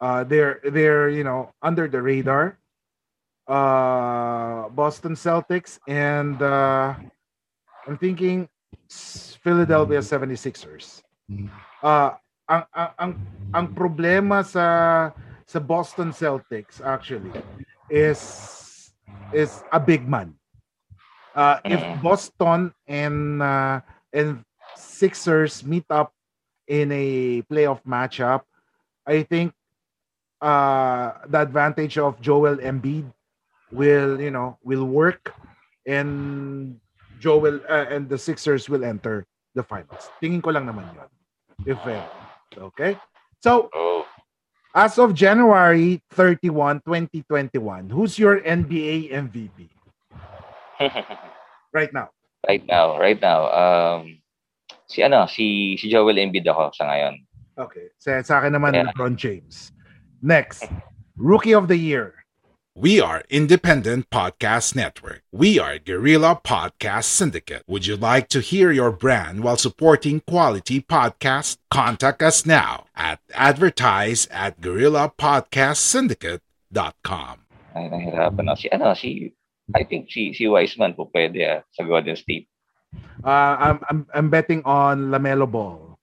Uh, they're they're you know under the radar. Uh, Boston Celtics and uh, I'm thinking Philadelphia 76ers. Uh, ang, ang, ang, ang problema sa sa Boston Celtics actually is is a big man. Uh, if Mhm. Boston and uh, and Sixers meet up in a playoff matchup, I think uh, the advantage of Joel Embiid will you know will work and Joel uh, and the Sixers will enter the finals. Tingin ko lang naman yun. If ever. Okay? So, Oh, as of January 31, 2021, who's your NBA MVP right now? right now, right now, um, si ano, si si Joel Embiid ako sa ngayon. Okay. Sa, sa akin naman, Yeah. LeBron James. Next, Rookie of the Year. We are Independent Podcast Network. We are Guerrilla Podcast Syndicate. Would you like to hear your brand while supporting quality podcasts? Contact us now at advertise at guerrillapodcastsyndicate.com. Ay, nahirapan ako. Si ano, si I think si si Wiseman po pwede ah, sa Golden State. Uh, I'm, I'm, I'm betting on Lamelo Ball.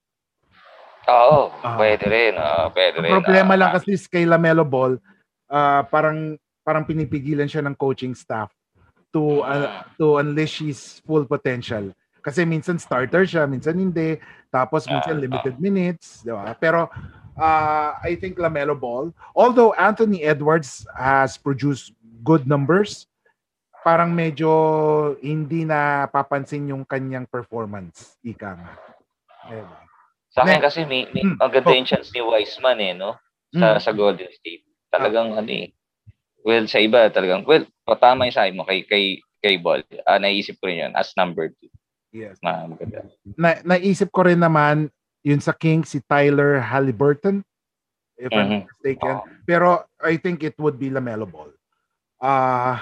Oo, Ah. pwede rin. ah, pwede Ang rin. problema ah. lang kasi kay Lamelo Ball, ah, parang parang pinipigilan siya ng coaching staff to uh, to unleash his full potential. Kasi minsan starter siya, minsan hindi. Tapos minsan limited minutes, di ba? Pero uh, I think Lamelo Ball, although Anthony Edwards has produced good numbers, parang medyo hindi na papansin yung kanyang performance, ika nga. Diba? Sa akin kasi may, may Hmm. ang ganda Oh. yung chance ni Wiseman eh, no? Sa Mm. sa Golden State. Talagang ano eh. Well, sa iba talagang well, patama yung sa mo kay kay kay Ball. Ah, naisip ko rin yun as number two. Yes. Ma maganda. Na, naisip ko rin naman yun sa King si Tyler Halliburton if I'm Mhm. not mistaken. Oo. Pero I think it would be Lamelo Ball. Uh,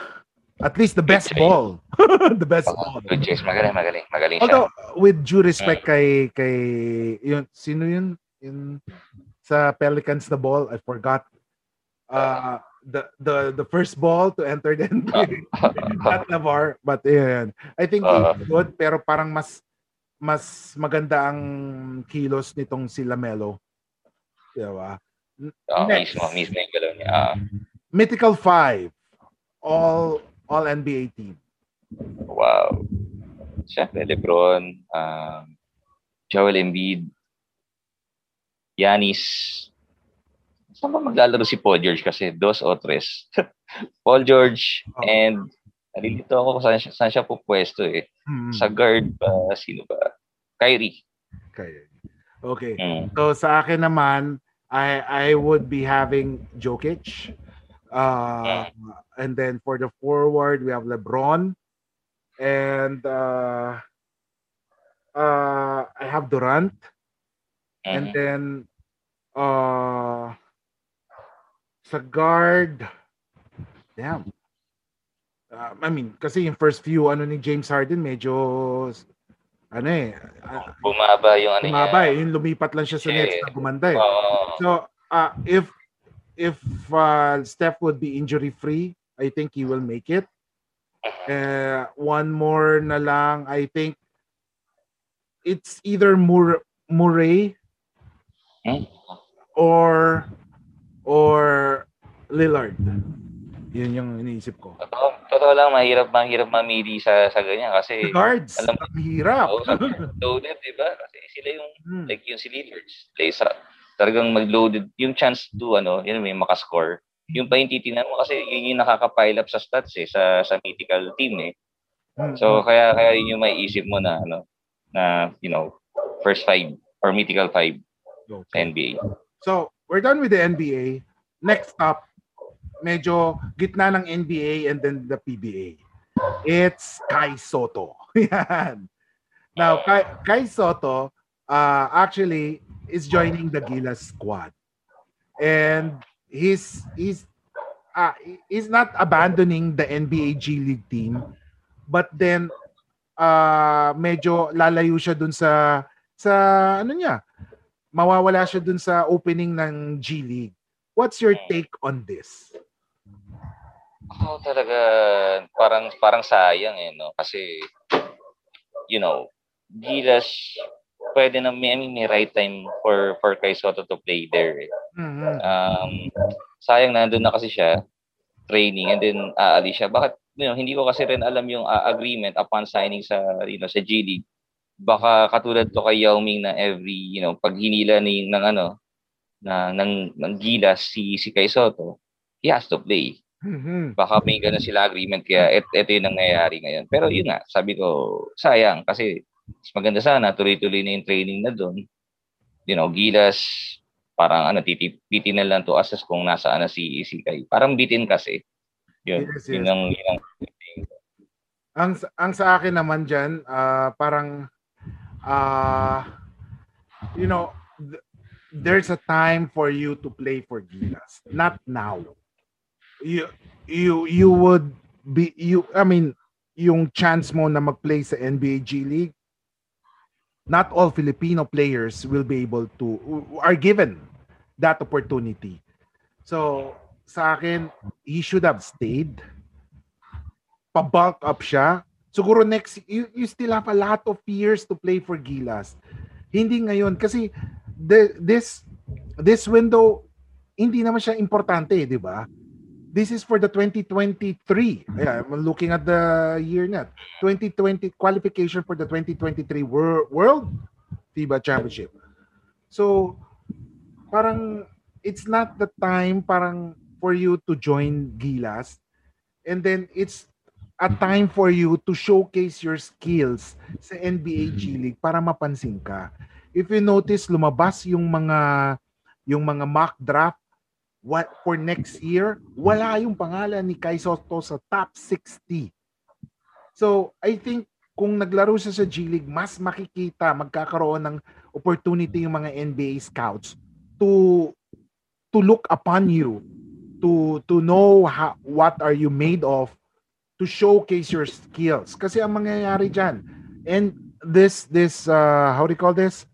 at least the best Good ball. the best Oo, ball. Good choice. Magaling, magaling. Magaling siya. Although with due respect kay kay yun sino yun yun sa Pelicans na ball I forgot uh the the the first ball to enter the NBA not Navar but yun I think Uh, good pero parang mas mas maganda ang kilos nitong si Lamelo diba Oo, Next. mismo, mismo yung galaw niya. Ah, Mythical 5 all all NBA team wow. Siyempre, Lebron, um, Joel Embiid, Yanis. Saan ba maglalaro si Paul George kasi dos o tres? Paul George Oh. and nalilito ako kung saan siya, saan siya po pwesto eh. Hmm, Sa guard ba? Sino ba? Kyrie. okay okay Mm. So sa akin naman, I I would be having Jokic. Uh, and then for the forward, we have LeBron. And uh, uh, I have Durant. And Mhm. then uh, sa guard, damn. Uh, I mean, kasi yung first few ano ni James Harden medyo ano eh, uh, Bumaba yung ano Tumaba niya. eh. Yung lumipat lang siya sa Yeah. Nets na gumanda eh. Oo. So, uh, if if uh, Steph would be injury free, I think he will make it. Uh, one more na lang, I think it's either Mur- Murray Hmm? or or Lillard. Yun yung iniisip ko. Totoo, totoo lang, mahirap, mahirap mamili sa, sa ganyan kasi The guards, alam- ang hirap. Oo, loaded, di ba? Kasi sila yung, Hmm. like yung si Lillard, play sa, talagang mag-loaded, yung chance to, ano, yun may makascore. Yung pa yung titingnan mo kasi yun yung nakaka-pile up sa stats eh, sa, sa mythical team eh. Hmm. So, kaya, kaya yun yung maiisip mo na, ano, na, you know, first five or mythical five Okay. NBA. So, we're done with the NBA. Next up, medyo gitna ng NBA and then the PBA. It's Kai Soto. Yan. Now, Kai, Kai Soto uh, actually is joining the Gilas squad. And he's he's uh, he's not abandoning the NBA G League team, but then uh, medyo lalayo siya dun sa sa ano niya, mawawala siya dun sa opening ng G League. What's your take on this? Ako talaga, parang, parang sayang eh, no? Kasi, you know, Gilas, pwede na may, I mean, may right time for for Kai Soto to play there. Eh. Mhm. Um, sayang nandun na kasi siya, training, and then aalis siya. Bakit, you know, hindi ko kasi rin alam yung uh, agreement upon signing sa, you know, sa G League. Baka katulad to kay Yao Ming na every, you know, pag hinila ni, ng ano, na, ng, ng Gilas si, si Kai Soto, he has to play Mhm. baka may ganun sila agreement kaya et, ito yung nangyayari ngayon. Pero yun nga, sabi ko, sayang kasi mas maganda sana tuloy-tuloy na yung training na doon. You know, Gilas, parang ano, titi, titinan lang to assess kung nasaan na si, si Kai. Parang bitin kasi. Yun, Yes, yun yes. ang, yun ang Ang ang sa akin naman diyan, ah, parang ah you know, th- there's a time for you to play for Gilas. Not now. You you you would be you I mean, yung chance mo na mag-play sa NBA G League, not all Filipino players will be able to are given that opportunity. So, sa akin, he should have stayed pa-bulk up siya. Siguro next, you, you still have a lot of years to play for Gilas. Hindi ngayon kasi the, this this window hindi naman siya importante, di ba? this is for the 2023. Mm-hmm. Yeah, I'm looking at the year net. 2020 qualification for the 2023 Wor- World FIBA Championship. So, parang it's not the time parang for you to join Gilas and then it's a time for you to showcase your skills sa NBA G League para mapansin ka. If you notice lumabas yung mga yung mga mock draft what for next year, wala yung pangalan ni Kai Soto sa top 60. So, I think kung naglaro siya sa G League, mas makikita, magkakaroon ng opportunity yung mga NBA scouts to to look upon you, to to know how, what are you made of, to showcase your skills. Kasi ang mangyayari diyan, and this this uh, how do you call this?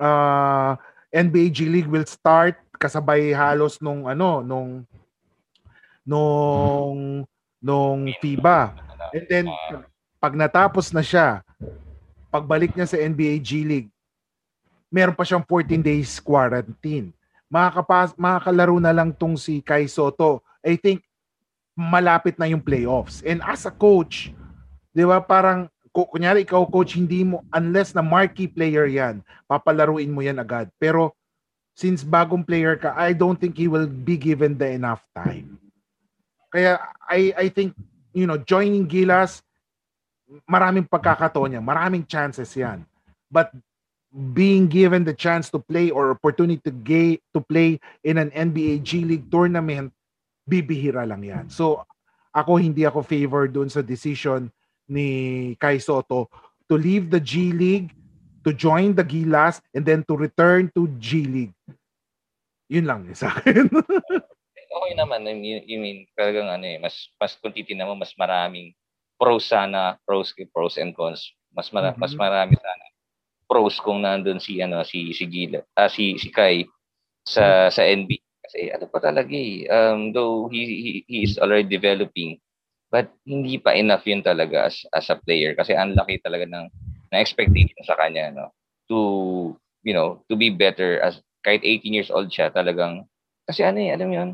Uh, NBA G League will start kasabay halos nung ano nung nung nung FIBA. And then pag natapos na siya, pagbalik niya sa NBA G League, meron pa siyang 14 days quarantine. Makakapas, makakalaro na lang tong si Kai Soto. I think malapit na yung playoffs. And as a coach, 'di ba, parang kunyari ikaw coach hindi mo unless na marquee player 'yan, papalaruin mo 'yan agad. Pero since bagong player ka, I don't think he will be given the enough time. Kaya I I think you know, joining Gilas maraming pagkakataon niya, maraming chances 'yan. But being given the chance to play or opportunity to, gay, to play in an NBA G League tournament, bibihira lang yan. So, ako hindi ako favor dun sa decision ni Kai Soto to leave the G League, to join the Gilas, and then to return to G League. Yun lang eh, sa akin. okay naman. I mean, I mean talagang ano eh, mas, mas kung titignan mo, mas maraming pros sana, pros, pros and cons. Mas, mara, mm-hmm. mas marami sana pros kung nandun si ano si si Gila, ah, si si Kai sa sa NB kasi ano pa talaga eh um, though he, he he is already developing but hindi pa enough yun talaga as as a player. Kasi ang laki talaga ng na expectation sa kanya no? To you know to be better as kahit 18 years old siya talagang kasi ano eh alam mo yun?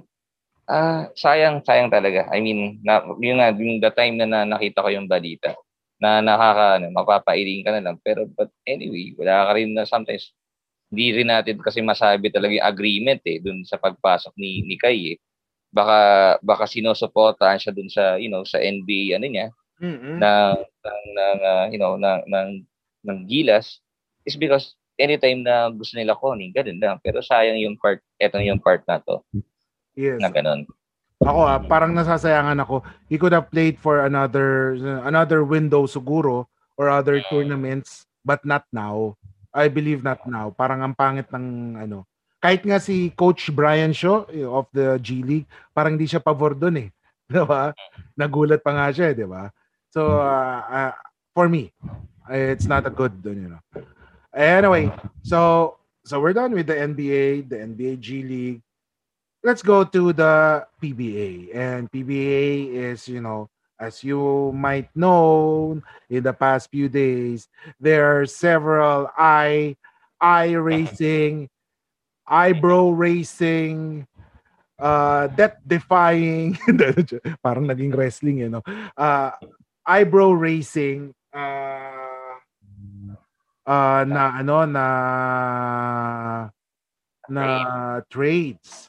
Ah uh, sayang sayang talaga. I mean na, yun nga yung the time na, na nakita ko yung balita na nakaka ano, mapapailing ka na lang. Pero but anyway, wala ka rin na sometimes hindi rin natin kasi masabi talaga yung agreement eh dun sa pagpasok ni ni Kai eh. Baka baka sinusuportahan siya dun sa you know sa NBA ano niya mm-hmm. ng ng, ng uh, you know ng ng ng Gilas is because anytime na gusto nila kunin ganun lang pero sayang yung part eto yung part na to yes na ganun ako ah, parang nasasayangan ako. He could have played for another another window siguro or other tournaments but not now. I believe not now. Parang ang pangit ng ano. Kahit nga si Coach Brian Shaw eh, of the G League, parang hindi siya pabor doon eh. 'Di ba? Nagulat pa nga siya, 'di ba? So uh, uh, for me, it's not a good, you know. Anyway, so so we're done with the NBA, the NBA G League let's go to the PBA. And PBA is, you know, as you might know, in the past few days, there are several eye eye racing, eyebrow racing, uh, death defying, parang naging wrestling, you know, uh, eyebrow racing, uh, uh, na ano na na trades.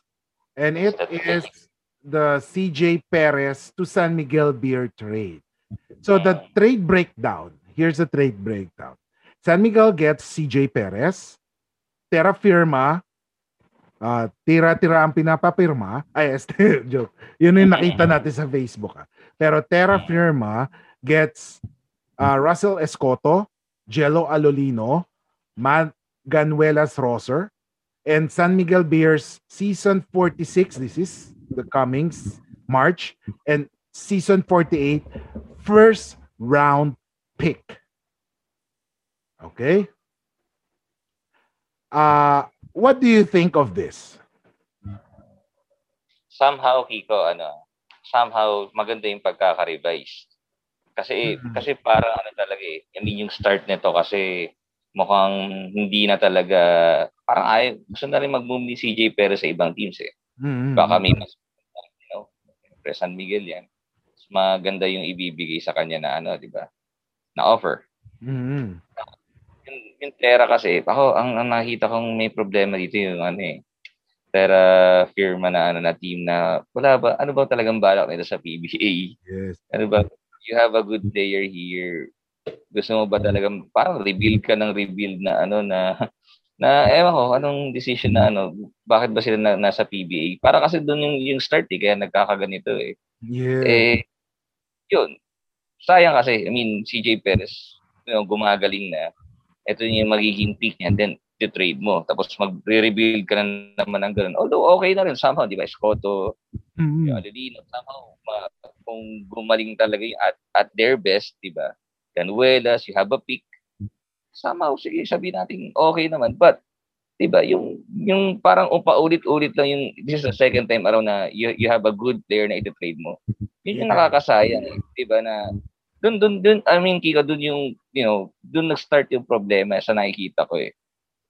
And it is the CJ Perez to San Miguel beer trade. So the trade breakdown, here's the trade breakdown. San Miguel gets CJ Perez, Terra Firma, uh, tira-tira ang pinapapirma. Ay, joke. Yun yung nakita natin sa Facebook. Ah. Pero Terra Firma gets uh, Russell Escoto, Jello Alolino, Matt Ganuelas Rosser, and San Miguel Bears season 46 this is the comings March and season 48 first round pick okay uh what do you think of this somehow Kiko ano somehow maganda yung pagkaka-revise kasi mm-hmm. kasi para ano talaga eh I mean yung start nito kasi mukhang hindi na talaga, parang ay, gusto na rin mag-move ni CJ Perez sa ibang teams eh. Mm-hmm. Baka may mas, you know, syempre, San Miguel yan. Mas maganda yung ibibigay sa kanya na ano, di ba? Na offer. Mhm. Yung, yung Terra kasi, ako, ang, ang nakita kong may problema dito yung ano eh, Terra firma na ano na team na wala ba ano ba talagang balak nila sa PBA? Yes. Ano ba you have a good player here. Gusto mo ba talagang parang rebuild ka ng rebuild na ano na na ewan ko anong decision na ano bakit ba sila na, nasa PBA? Para kasi doon yung yung start eh, kaya nagkakaganito eh. Yeah. Eh yun. Sayang kasi I mean CJ Perez you know, gumagaling na. Ito yung magiging peak niya then trade mo. Tapos mag-rebuild ka na naman ng ganun. Although okay na rin somehow, di ba? Scotto, Mhm. yung Adelino, somehow, ma- kung gumaling talaga yung at, at their best, di ba? Canuelas, you have a pick. Somehow, sige, sabihin natin, okay naman. But, di ba, yung, yung parang upaulit-ulit lang yung, this is the second time around na you, you have a good player na iti-trade mo. Yun yung nakakasayang, eh, di ba, na dun, dun, dun, I mean, Kiko, dun yung, you know, dun nag-start yung problema sa nakikita ko eh.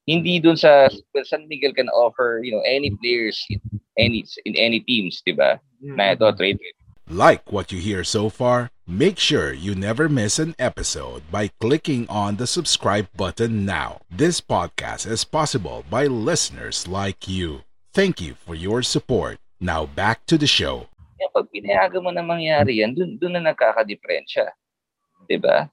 Hindi dun sa, well, San Miguel can offer, you know, any players in any, in any teams, di ba? Na ito, trade, trade. Like what you hear so far? Make sure you never miss an episode by clicking on the subscribe button now. This podcast is possible by listeners like you. Thank you for your support. Now back to the show. Kaya pag pinayagan mo na mangyari yan, dun, dun na nagkakadiferensya. Di ba?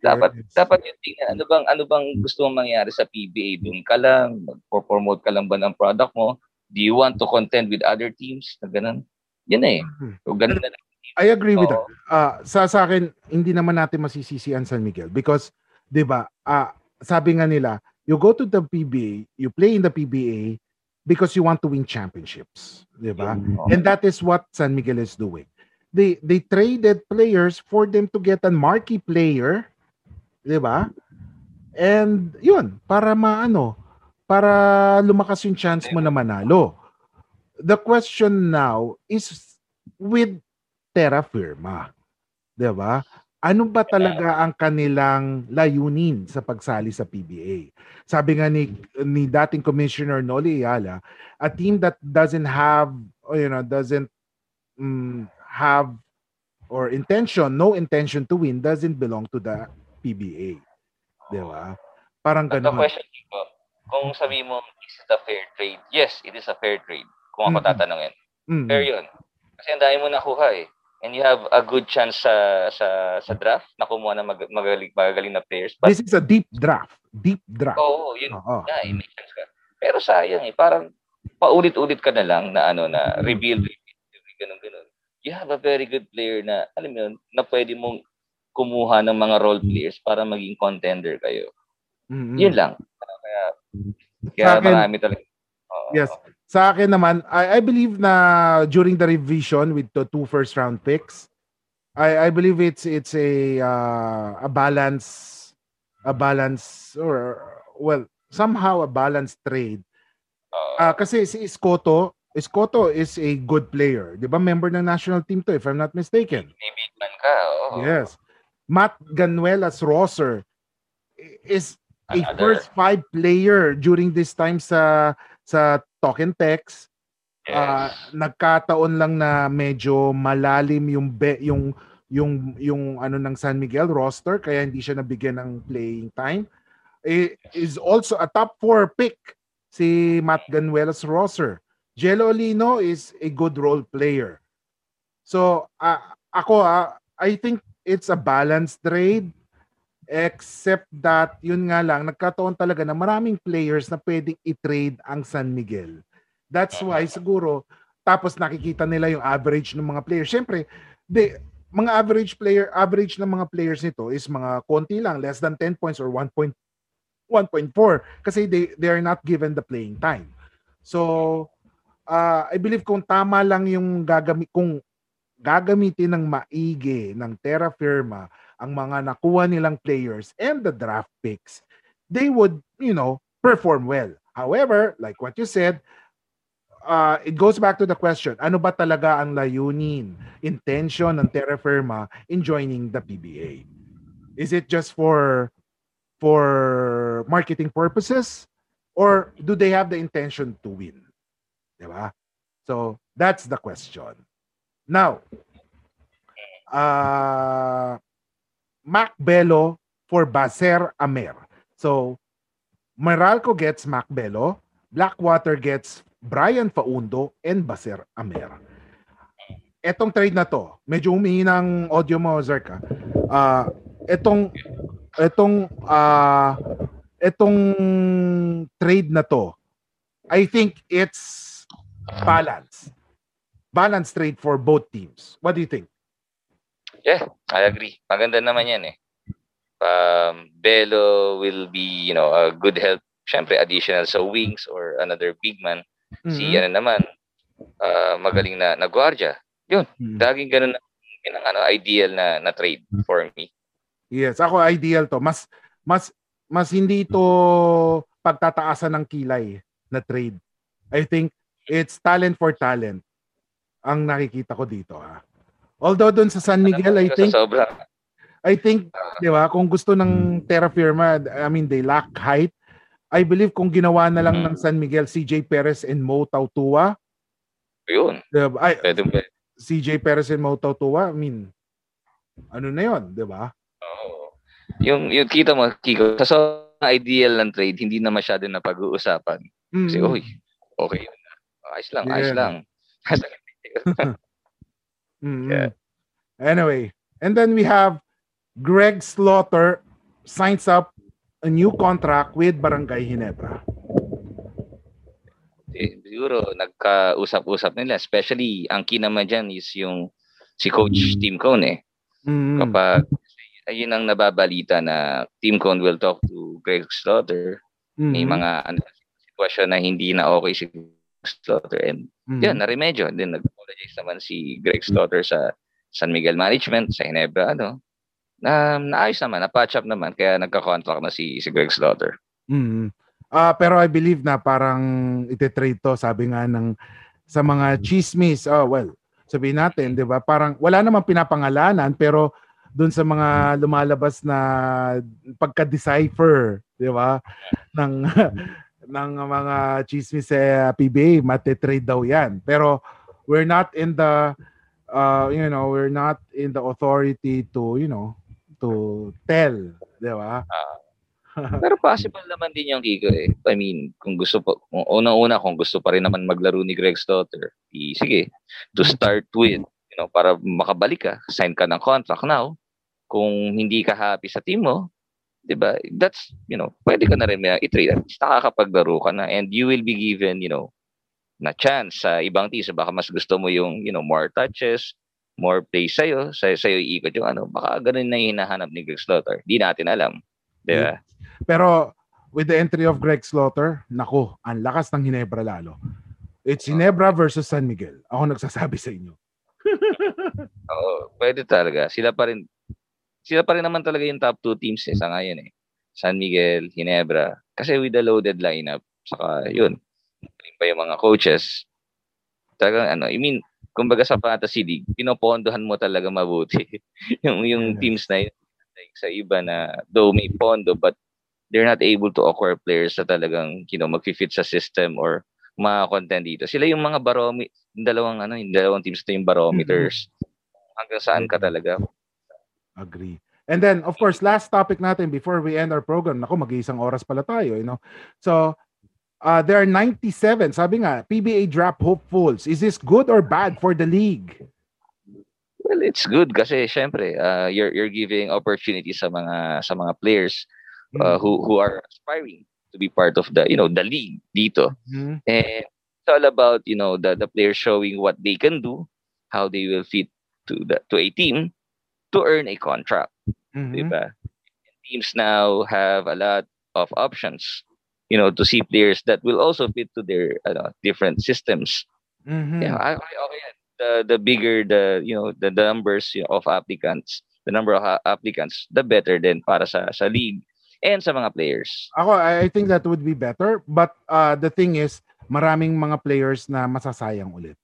Dapat, Yes. dapat yung tingnan, ano bang, ano bang gusto mong mangyari sa PBA? Doon ka lang, mag-promote ka lang ba ng product mo? Do you want to contend with other teams? Na ganun. Yan eh. Mhm. So, ganun na lang. I agree with that. Ah, sa sa akin hindi naman natin masisisi ang San Miguel because 'di ba? Ah, sabi nga nila, you go to the PBA, you play in the PBA because you want to win championships, 'di ba? Oo. And that is what San Miguel is doing. They they traded players for them to get a marquee player, 'di ba? And 'yun, para maano, para lumakas yung chance mo na manalo. The question now is with Terra Firma, 'di ba? Ano ba talaga ang kanilang layunin sa pagsali sa PBA? Sabi nga ni ni dating commissioner Noli Ayala, a team that doesn't have or you know doesn't mm, have or intention, no intention to win doesn't belong to the PBA. 'Di ba? Parang But the ganun. question ko, kung sabi mo, is it a fair trade? Yes, it is a fair trade. Kung ako Mhm. tatanungin. Mm. Fair yun. Kasi ang dami mo nakuha eh. And you have a good chance sa sa sa draft na kumuha ng mag, magaling, magagaling na players. But, This is a deep draft. Deep draft. oo, yun Oo. nga, eh, may chance ka. Pero sayang eh, parang paulit-ulit ka na lang na ano na rebuild, rebuild, ganun, ganun. You have a very good player na, alam mo yun, na pwede mong kumuha ng mga role players para maging contender kayo. Mm-mm. Yun lang. Kaya, kaya akin- marami talaga. Oo. Yes. Sa akin naman, I, I believe na during the revision with the two first round picks, I I believe it's it's a uh, a balance a balance or well somehow a balanced trade. Oo. Ah, kasi si Escoto, Escoto is a good player. 'Di ba? Member ng national team to if I'm not mistaken. may big man ka. Oo. Yes. Matt Ganuelas Rosser is a Another. first five player during this time sa sa Talk and Text. Yes. Ah, nagkataon lang na medyo malalim yung be, yung yung yung ano ng San Miguel roster kaya hindi siya nabigyan ng playing time. Eh, is also a top four pick si Matt Ganuelas Rosser. Jello Lino is a good role player. So, ah, ako ah, I think it's a balanced trade except that yun nga lang nagkataon talaga na maraming players na pwedeng i-trade ang San Miguel. That's why siguro tapos nakikita nila yung average ng mga players. Siyempre, de, mga average player, average ng mga players nito is mga konti lang, less than 10 points or 1 point 1.4 kasi they they are not given the playing time. So, uh, I believe kung tama lang yung gagamit kung gagamitin ng maigi ng Terra Firma ang mga nakuha nilang players and the draft picks, they would, you know, perform well. However, like what you said, uh, it goes back to the question, ano ba talaga ang layunin, intention ng Terra Firma in joining the PBA? Is it just for for marketing purposes or do they have the intention to win? Diba? So, that's the question. Now, uh, Mac Bello for Baser Amer. So, Meralco gets Mac Bello, Blackwater gets Brian Faundo, and Baser Amer. Etong trade na to, medyo humingi ng audio mo, Zerka. Uh, etong, etong, uh, etong trade na to, I think it's balance. Balance trade for both teams. What do you think? Yeah, I agree. Maganda naman yan eh. Um, Belo will be, you know, a good help. Siyempre, additional sa wings or another big man. Mm-hmm. Si ano naman, uh, magaling na, na gwardiya. Yun, mm-hmm. daging ganun na yun ang ano, ideal na, na trade for me. Yes, ako ideal to. Mas mas mas hindi to pagtataasan ng kilay na trade. I think it's talent for talent ang nakikita ko dito ha. Although doon sa San Miguel, I think I think, di ba, kung gusto ng Terra Firma, I mean, they lack height. I believe kung ginawa na lang mm. ng San Miguel, CJ Perez and Mo Tautua. Yun. Diba? Ay, CJ Perez and Mo Tautua, I mean, ano na yun, di ba? Oo. Yung, yung kita mo, Kiko, sa so, ideal ng trade, hindi na masyado na pag-uusapan. Mm-hmm. Kasi, uy, okay yun. Ayos lang, yeah. ayos lang. mm-hmm. yeah. Anyway, and then we have Greg Slaughter signs up a new contract with Barangay Ginebra. Eh, siguro nagkausap-usap nila. Especially, ang key naman dyan is yung si Coach Tim Cone eh. Mm-hmm. Kapag ayun ang nababalita na Tim Cone will talk to Greg Slaughter. Mm-hmm. May mga ano, sitwasyon na hindi na okay si Slaughter and mm-hmm. yan, na-remedyo. Then nag-apologize naman si Greg Slaughter sa San Miguel Management, sa Ginebra, ano na naayos naman, na-patch up naman, kaya nagka-contract na si, si Greg Slaughter. Mm. Uh, pero I believe na parang ite-trade to, sabi nga ng sa mga chismis, oh well, sabihin natin, 'di ba? Parang wala namang pinapangalanan pero doon sa mga lumalabas na pagka-decipher, 'di ba? ng ng mga chismis sa PBA, mate-trade daw 'yan. Pero we're not in the uh, you know, we're not in the authority to, you know, to tell, di ba? Uh, pero possible naman din yung Kiko eh. I mean, kung gusto po, unang-una kung gusto pa rin naman maglaro ni Greg Stotter, i, sige, to start with, you know, para makabalik ka, sign ka ng contract now. Kung hindi ka happy sa team mo, 'di ba? That's, you know, pwede ka na rin i-trade. At least nakakapaglaro ka na and you will be given, you know, na chance sa ibang teams. Baka mas gusto mo yung, you know, more touches, more play sa'yo, sa sa'yo iikot yung ano, baka ganun na yung hinahanap ni Greg Slaughter. Di natin alam. Di ba? Pero with the entry of Greg Slaughter, nako, ang lakas ng Hinebra lalo. It's Hinebra versus San Miguel. Ako nagsasabi sa inyo. Oo, pwede talaga. Sila pa rin sila pa rin naman talaga yung top two teams eh, sa ngayon eh. San Miguel, Hinebra. Kasi with the loaded lineup, saka yun, pa yung mga coaches, talagang ano, I mean, kumbaga sa fantasy league, pinopondohan mo talaga mabuti yung yung teams na yun, like sa iba na though may pondo but they're not able to acquire players na talagang you know magfi-fit sa system or mga content dito. Sila yung mga barometer, yung dalawang ano, yung dalawang teams na yung barometers. Mm-hmm. Hanggang saan ka talaga. Agree. And then, of course, last topic natin before we end our program. Nako, mag-iisang oras pala tayo, you know. So, Uh, there are 97. Sabi nga, PBA draft hopefuls. Is this good or bad for the league? Well, it's good kasi syempre, uh, you're you're giving opportunity sa mga sa mga players uh, mm. who who are aspiring to be part of the, you know, the league dito. Mm-hmm. And it's all about, you know, the the players showing what they can do, how they will fit to the to a team to earn a contract. Mm-hmm. Diba? Teams now have a lot of options you know, to see players that will also fit to their uh, different systems. Mm-hmm. Yeah, I, I, okay, the the bigger the you know the, the numbers you know, of applicants, the number of applicants, the better then para sa sa league and sa mga players. Ako, I think that would be better. But uh, the thing is, maraming mga players na masasayang ulit.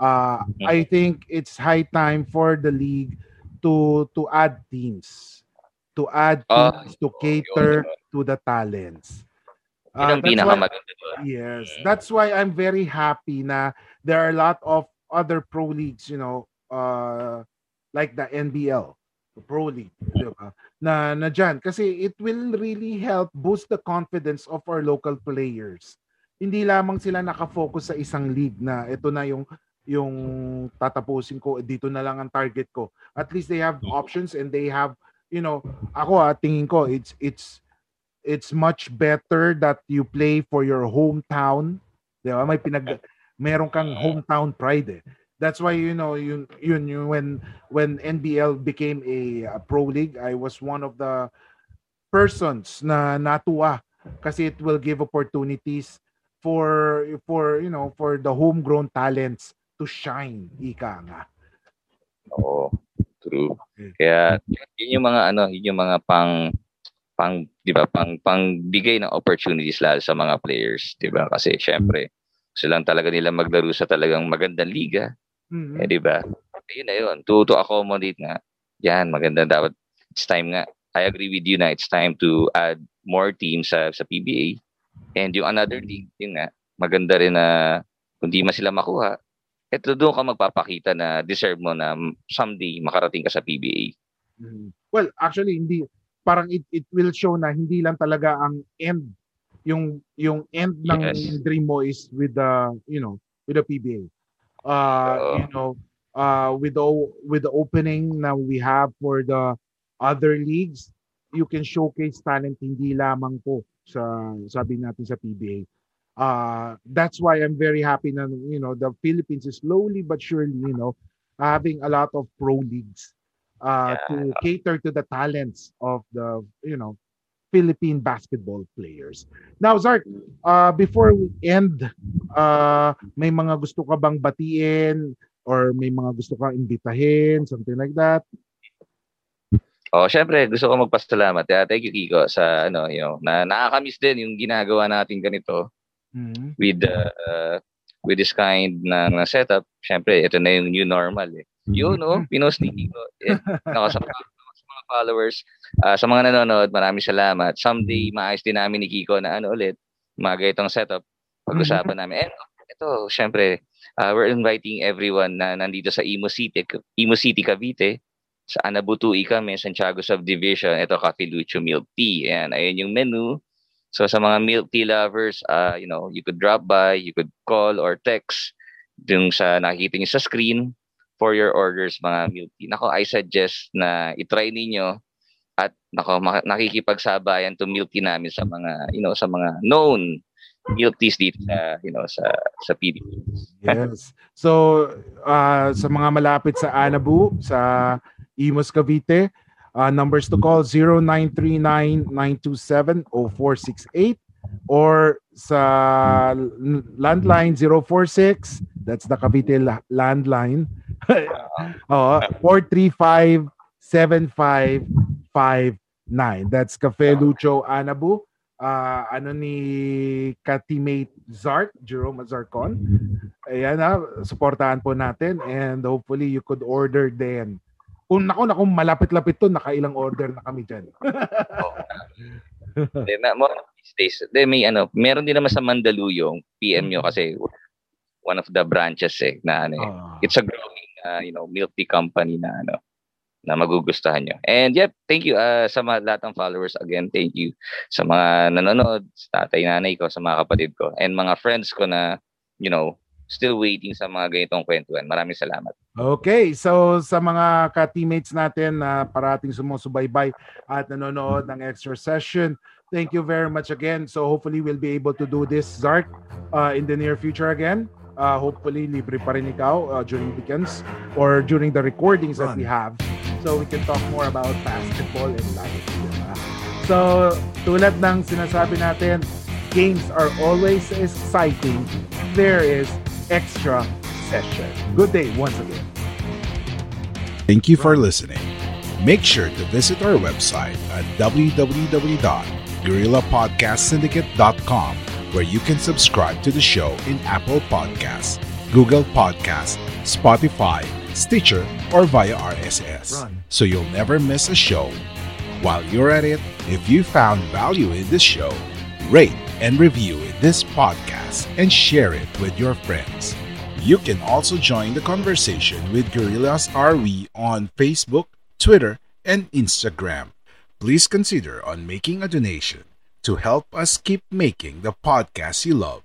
Uh, mm-hmm. I think it's high time for the league to to add teams, to add ah, teams uh, to cater oh, to the talents. Uh, Yun ang pinakamaganda Yes. That's why I'm very happy na there are a lot of other pro leagues, you know, uh, like the NBL, the Pro League, di ba? Na, na dyan. Kasi it will really help boost the confidence of our local players. Hindi lamang sila nakafocus sa isang league na ito na yung yung tatapusin ko, dito na lang ang target ko. At least they have options and they have, you know, ako ah, tingin ko, it's, it's, it's much better that you play for your hometown. Di ba? May pinag, meron kang hometown pride eh. That's why you know yun yun, yun when when NBL became a, a pro league, I was one of the persons na natuwa kasi it will give opportunities for for you know for the homegrown talents to shine ika nga. Oo, true. Kaya yun yung mga ano, yun yung mga pang pang 'di ba, pang pang bigay ng opportunities lalo sa mga players, 'di ba? Kasi syempre, gusto lang talaga nila maglaro sa talagang magandang liga. Mhm. Eh, 'di ba? Yun na yun. To, to accommodate nga. Yan, maganda dapat. It's time nga. I agree with you na it's time to add more teams sa sa PBA. And yung another league, yun nga, maganda rin na kung di man sila makuha, eto doon ka magpapakita na deserve mo na someday makarating ka sa PBA. Mhm. Well, actually hindi parang it, it will show na hindi lang talaga ang end yung yung end ng Yes. dream mo is with the you know with the PBA. Uh Oo. you know uh with the with the opening na we have for the other leagues you can showcase talent hindi lamang po sa sabi natin sa PBA. Uh that's why I'm very happy na you know the Philippines is slowly but surely you know having a lot of pro leagues uh, Yeah. to cater to the talents of the you know Philippine basketball players. Now, Zark, uh, before we end, uh, may mga gusto ka bang batiin or may mga gusto kang imbitahin, something like that? Oh, syempre gusto ko magpasalamat. Yeah, thank you Kiko sa ano, know, na nakakamiss din yung ginagawa natin ganito Mhm. with the uh, with this kind ng setup. Syempre, ito na yung new normal eh. Yun, no? Pinost ni Kiko. Eh, nako, sa, mga- sa mga followers, ah, sa mga nanonood, maraming salamat. Someday, maayos din namin ni Kiko na ano ulit, mga ganitong setup. Pag-usapan namin. And ito, syempre, ah, we're inviting everyone na nandito sa Imo City, Imo City, Cavite. Sa Anabutui kami, Santiago Subdivision. Ito, Cafe Lucho Milk Tea. Ayan, ayun yung menu. So sa mga milk tea lovers, uh, you know, you could drop by, you could call or text dun sa nakikita niyo sa screen for your orders mga tea. Nako, I suggest na i-try ninyo at nako nakikipagsabayan to tea namin sa mga, you know, sa mga known teas dito sa, you know, sa sa Philippines. Yes. So, uh, sa mga malapit sa Anabu, sa Imus Cavite, uh, numbers to call 0939-927-0468 or sa landline 046, that's the Cavite la- landline. Oo, 435-7559. That's Cafe Lucho Anabu. Uh, ano ni ka-teammate Zark, Jerome Zarcon. Ayan na, supportahan po natin and hopefully you could order then. Kung nako na kung malapit-lapit to, nakailang order na kami dyan. Then, na, more days, then may ano, meron din naman sa Mandaluyong, PM nyo kasi one of the branches eh, na ano Ah. it's a growing uh, you know milk tea company na ano na magugustuhan nyo. And yep, thank you uh, sa mga lahat ng followers again. Thank you sa mga nanonood, sa tatay, nanay ko, sa mga kapatid ko, and mga friends ko na, you know, still waiting sa mga ganitong kwentuhan. Maraming salamat. Okay, so sa mga ka-teammates natin na parating sumusubaybay at nanonood ng extra session, thank you very much again. So hopefully we'll be able to do this, Zark, uh, in the near future again. Uh, hopefully libre pa rin ikaw uh, during weekends or during the recordings that we have so we can talk more about basketball and life. diba? So tulad ng sinasabi natin, games are always exciting. There is extra session. Good day once again. Thank you for listening. Make sure to visit our website at www.gorillapodcastsyndicate.com where you can subscribe to the show in Apple Podcasts, Google Podcasts, Spotify, Stitcher, or via RSS. Run. So you'll never miss a show. While you're at it, if you found value in this show, rate and review this podcast and share it with your friends. You can also join the conversation with Gorillas RV on Facebook, Twitter, and Instagram. Please consider on making a donation to help us keep making the podcast you love.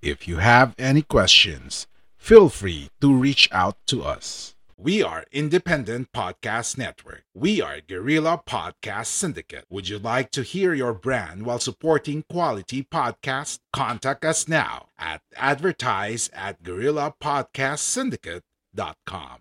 If you have any questions, feel free to reach out to us. We are Independent Podcast Network. We are Guerrilla Podcast Syndicate. Would you like to hear your brand while supporting quality podcasts? Contact us now at advertise at guerrillapodcastsyndicate.com.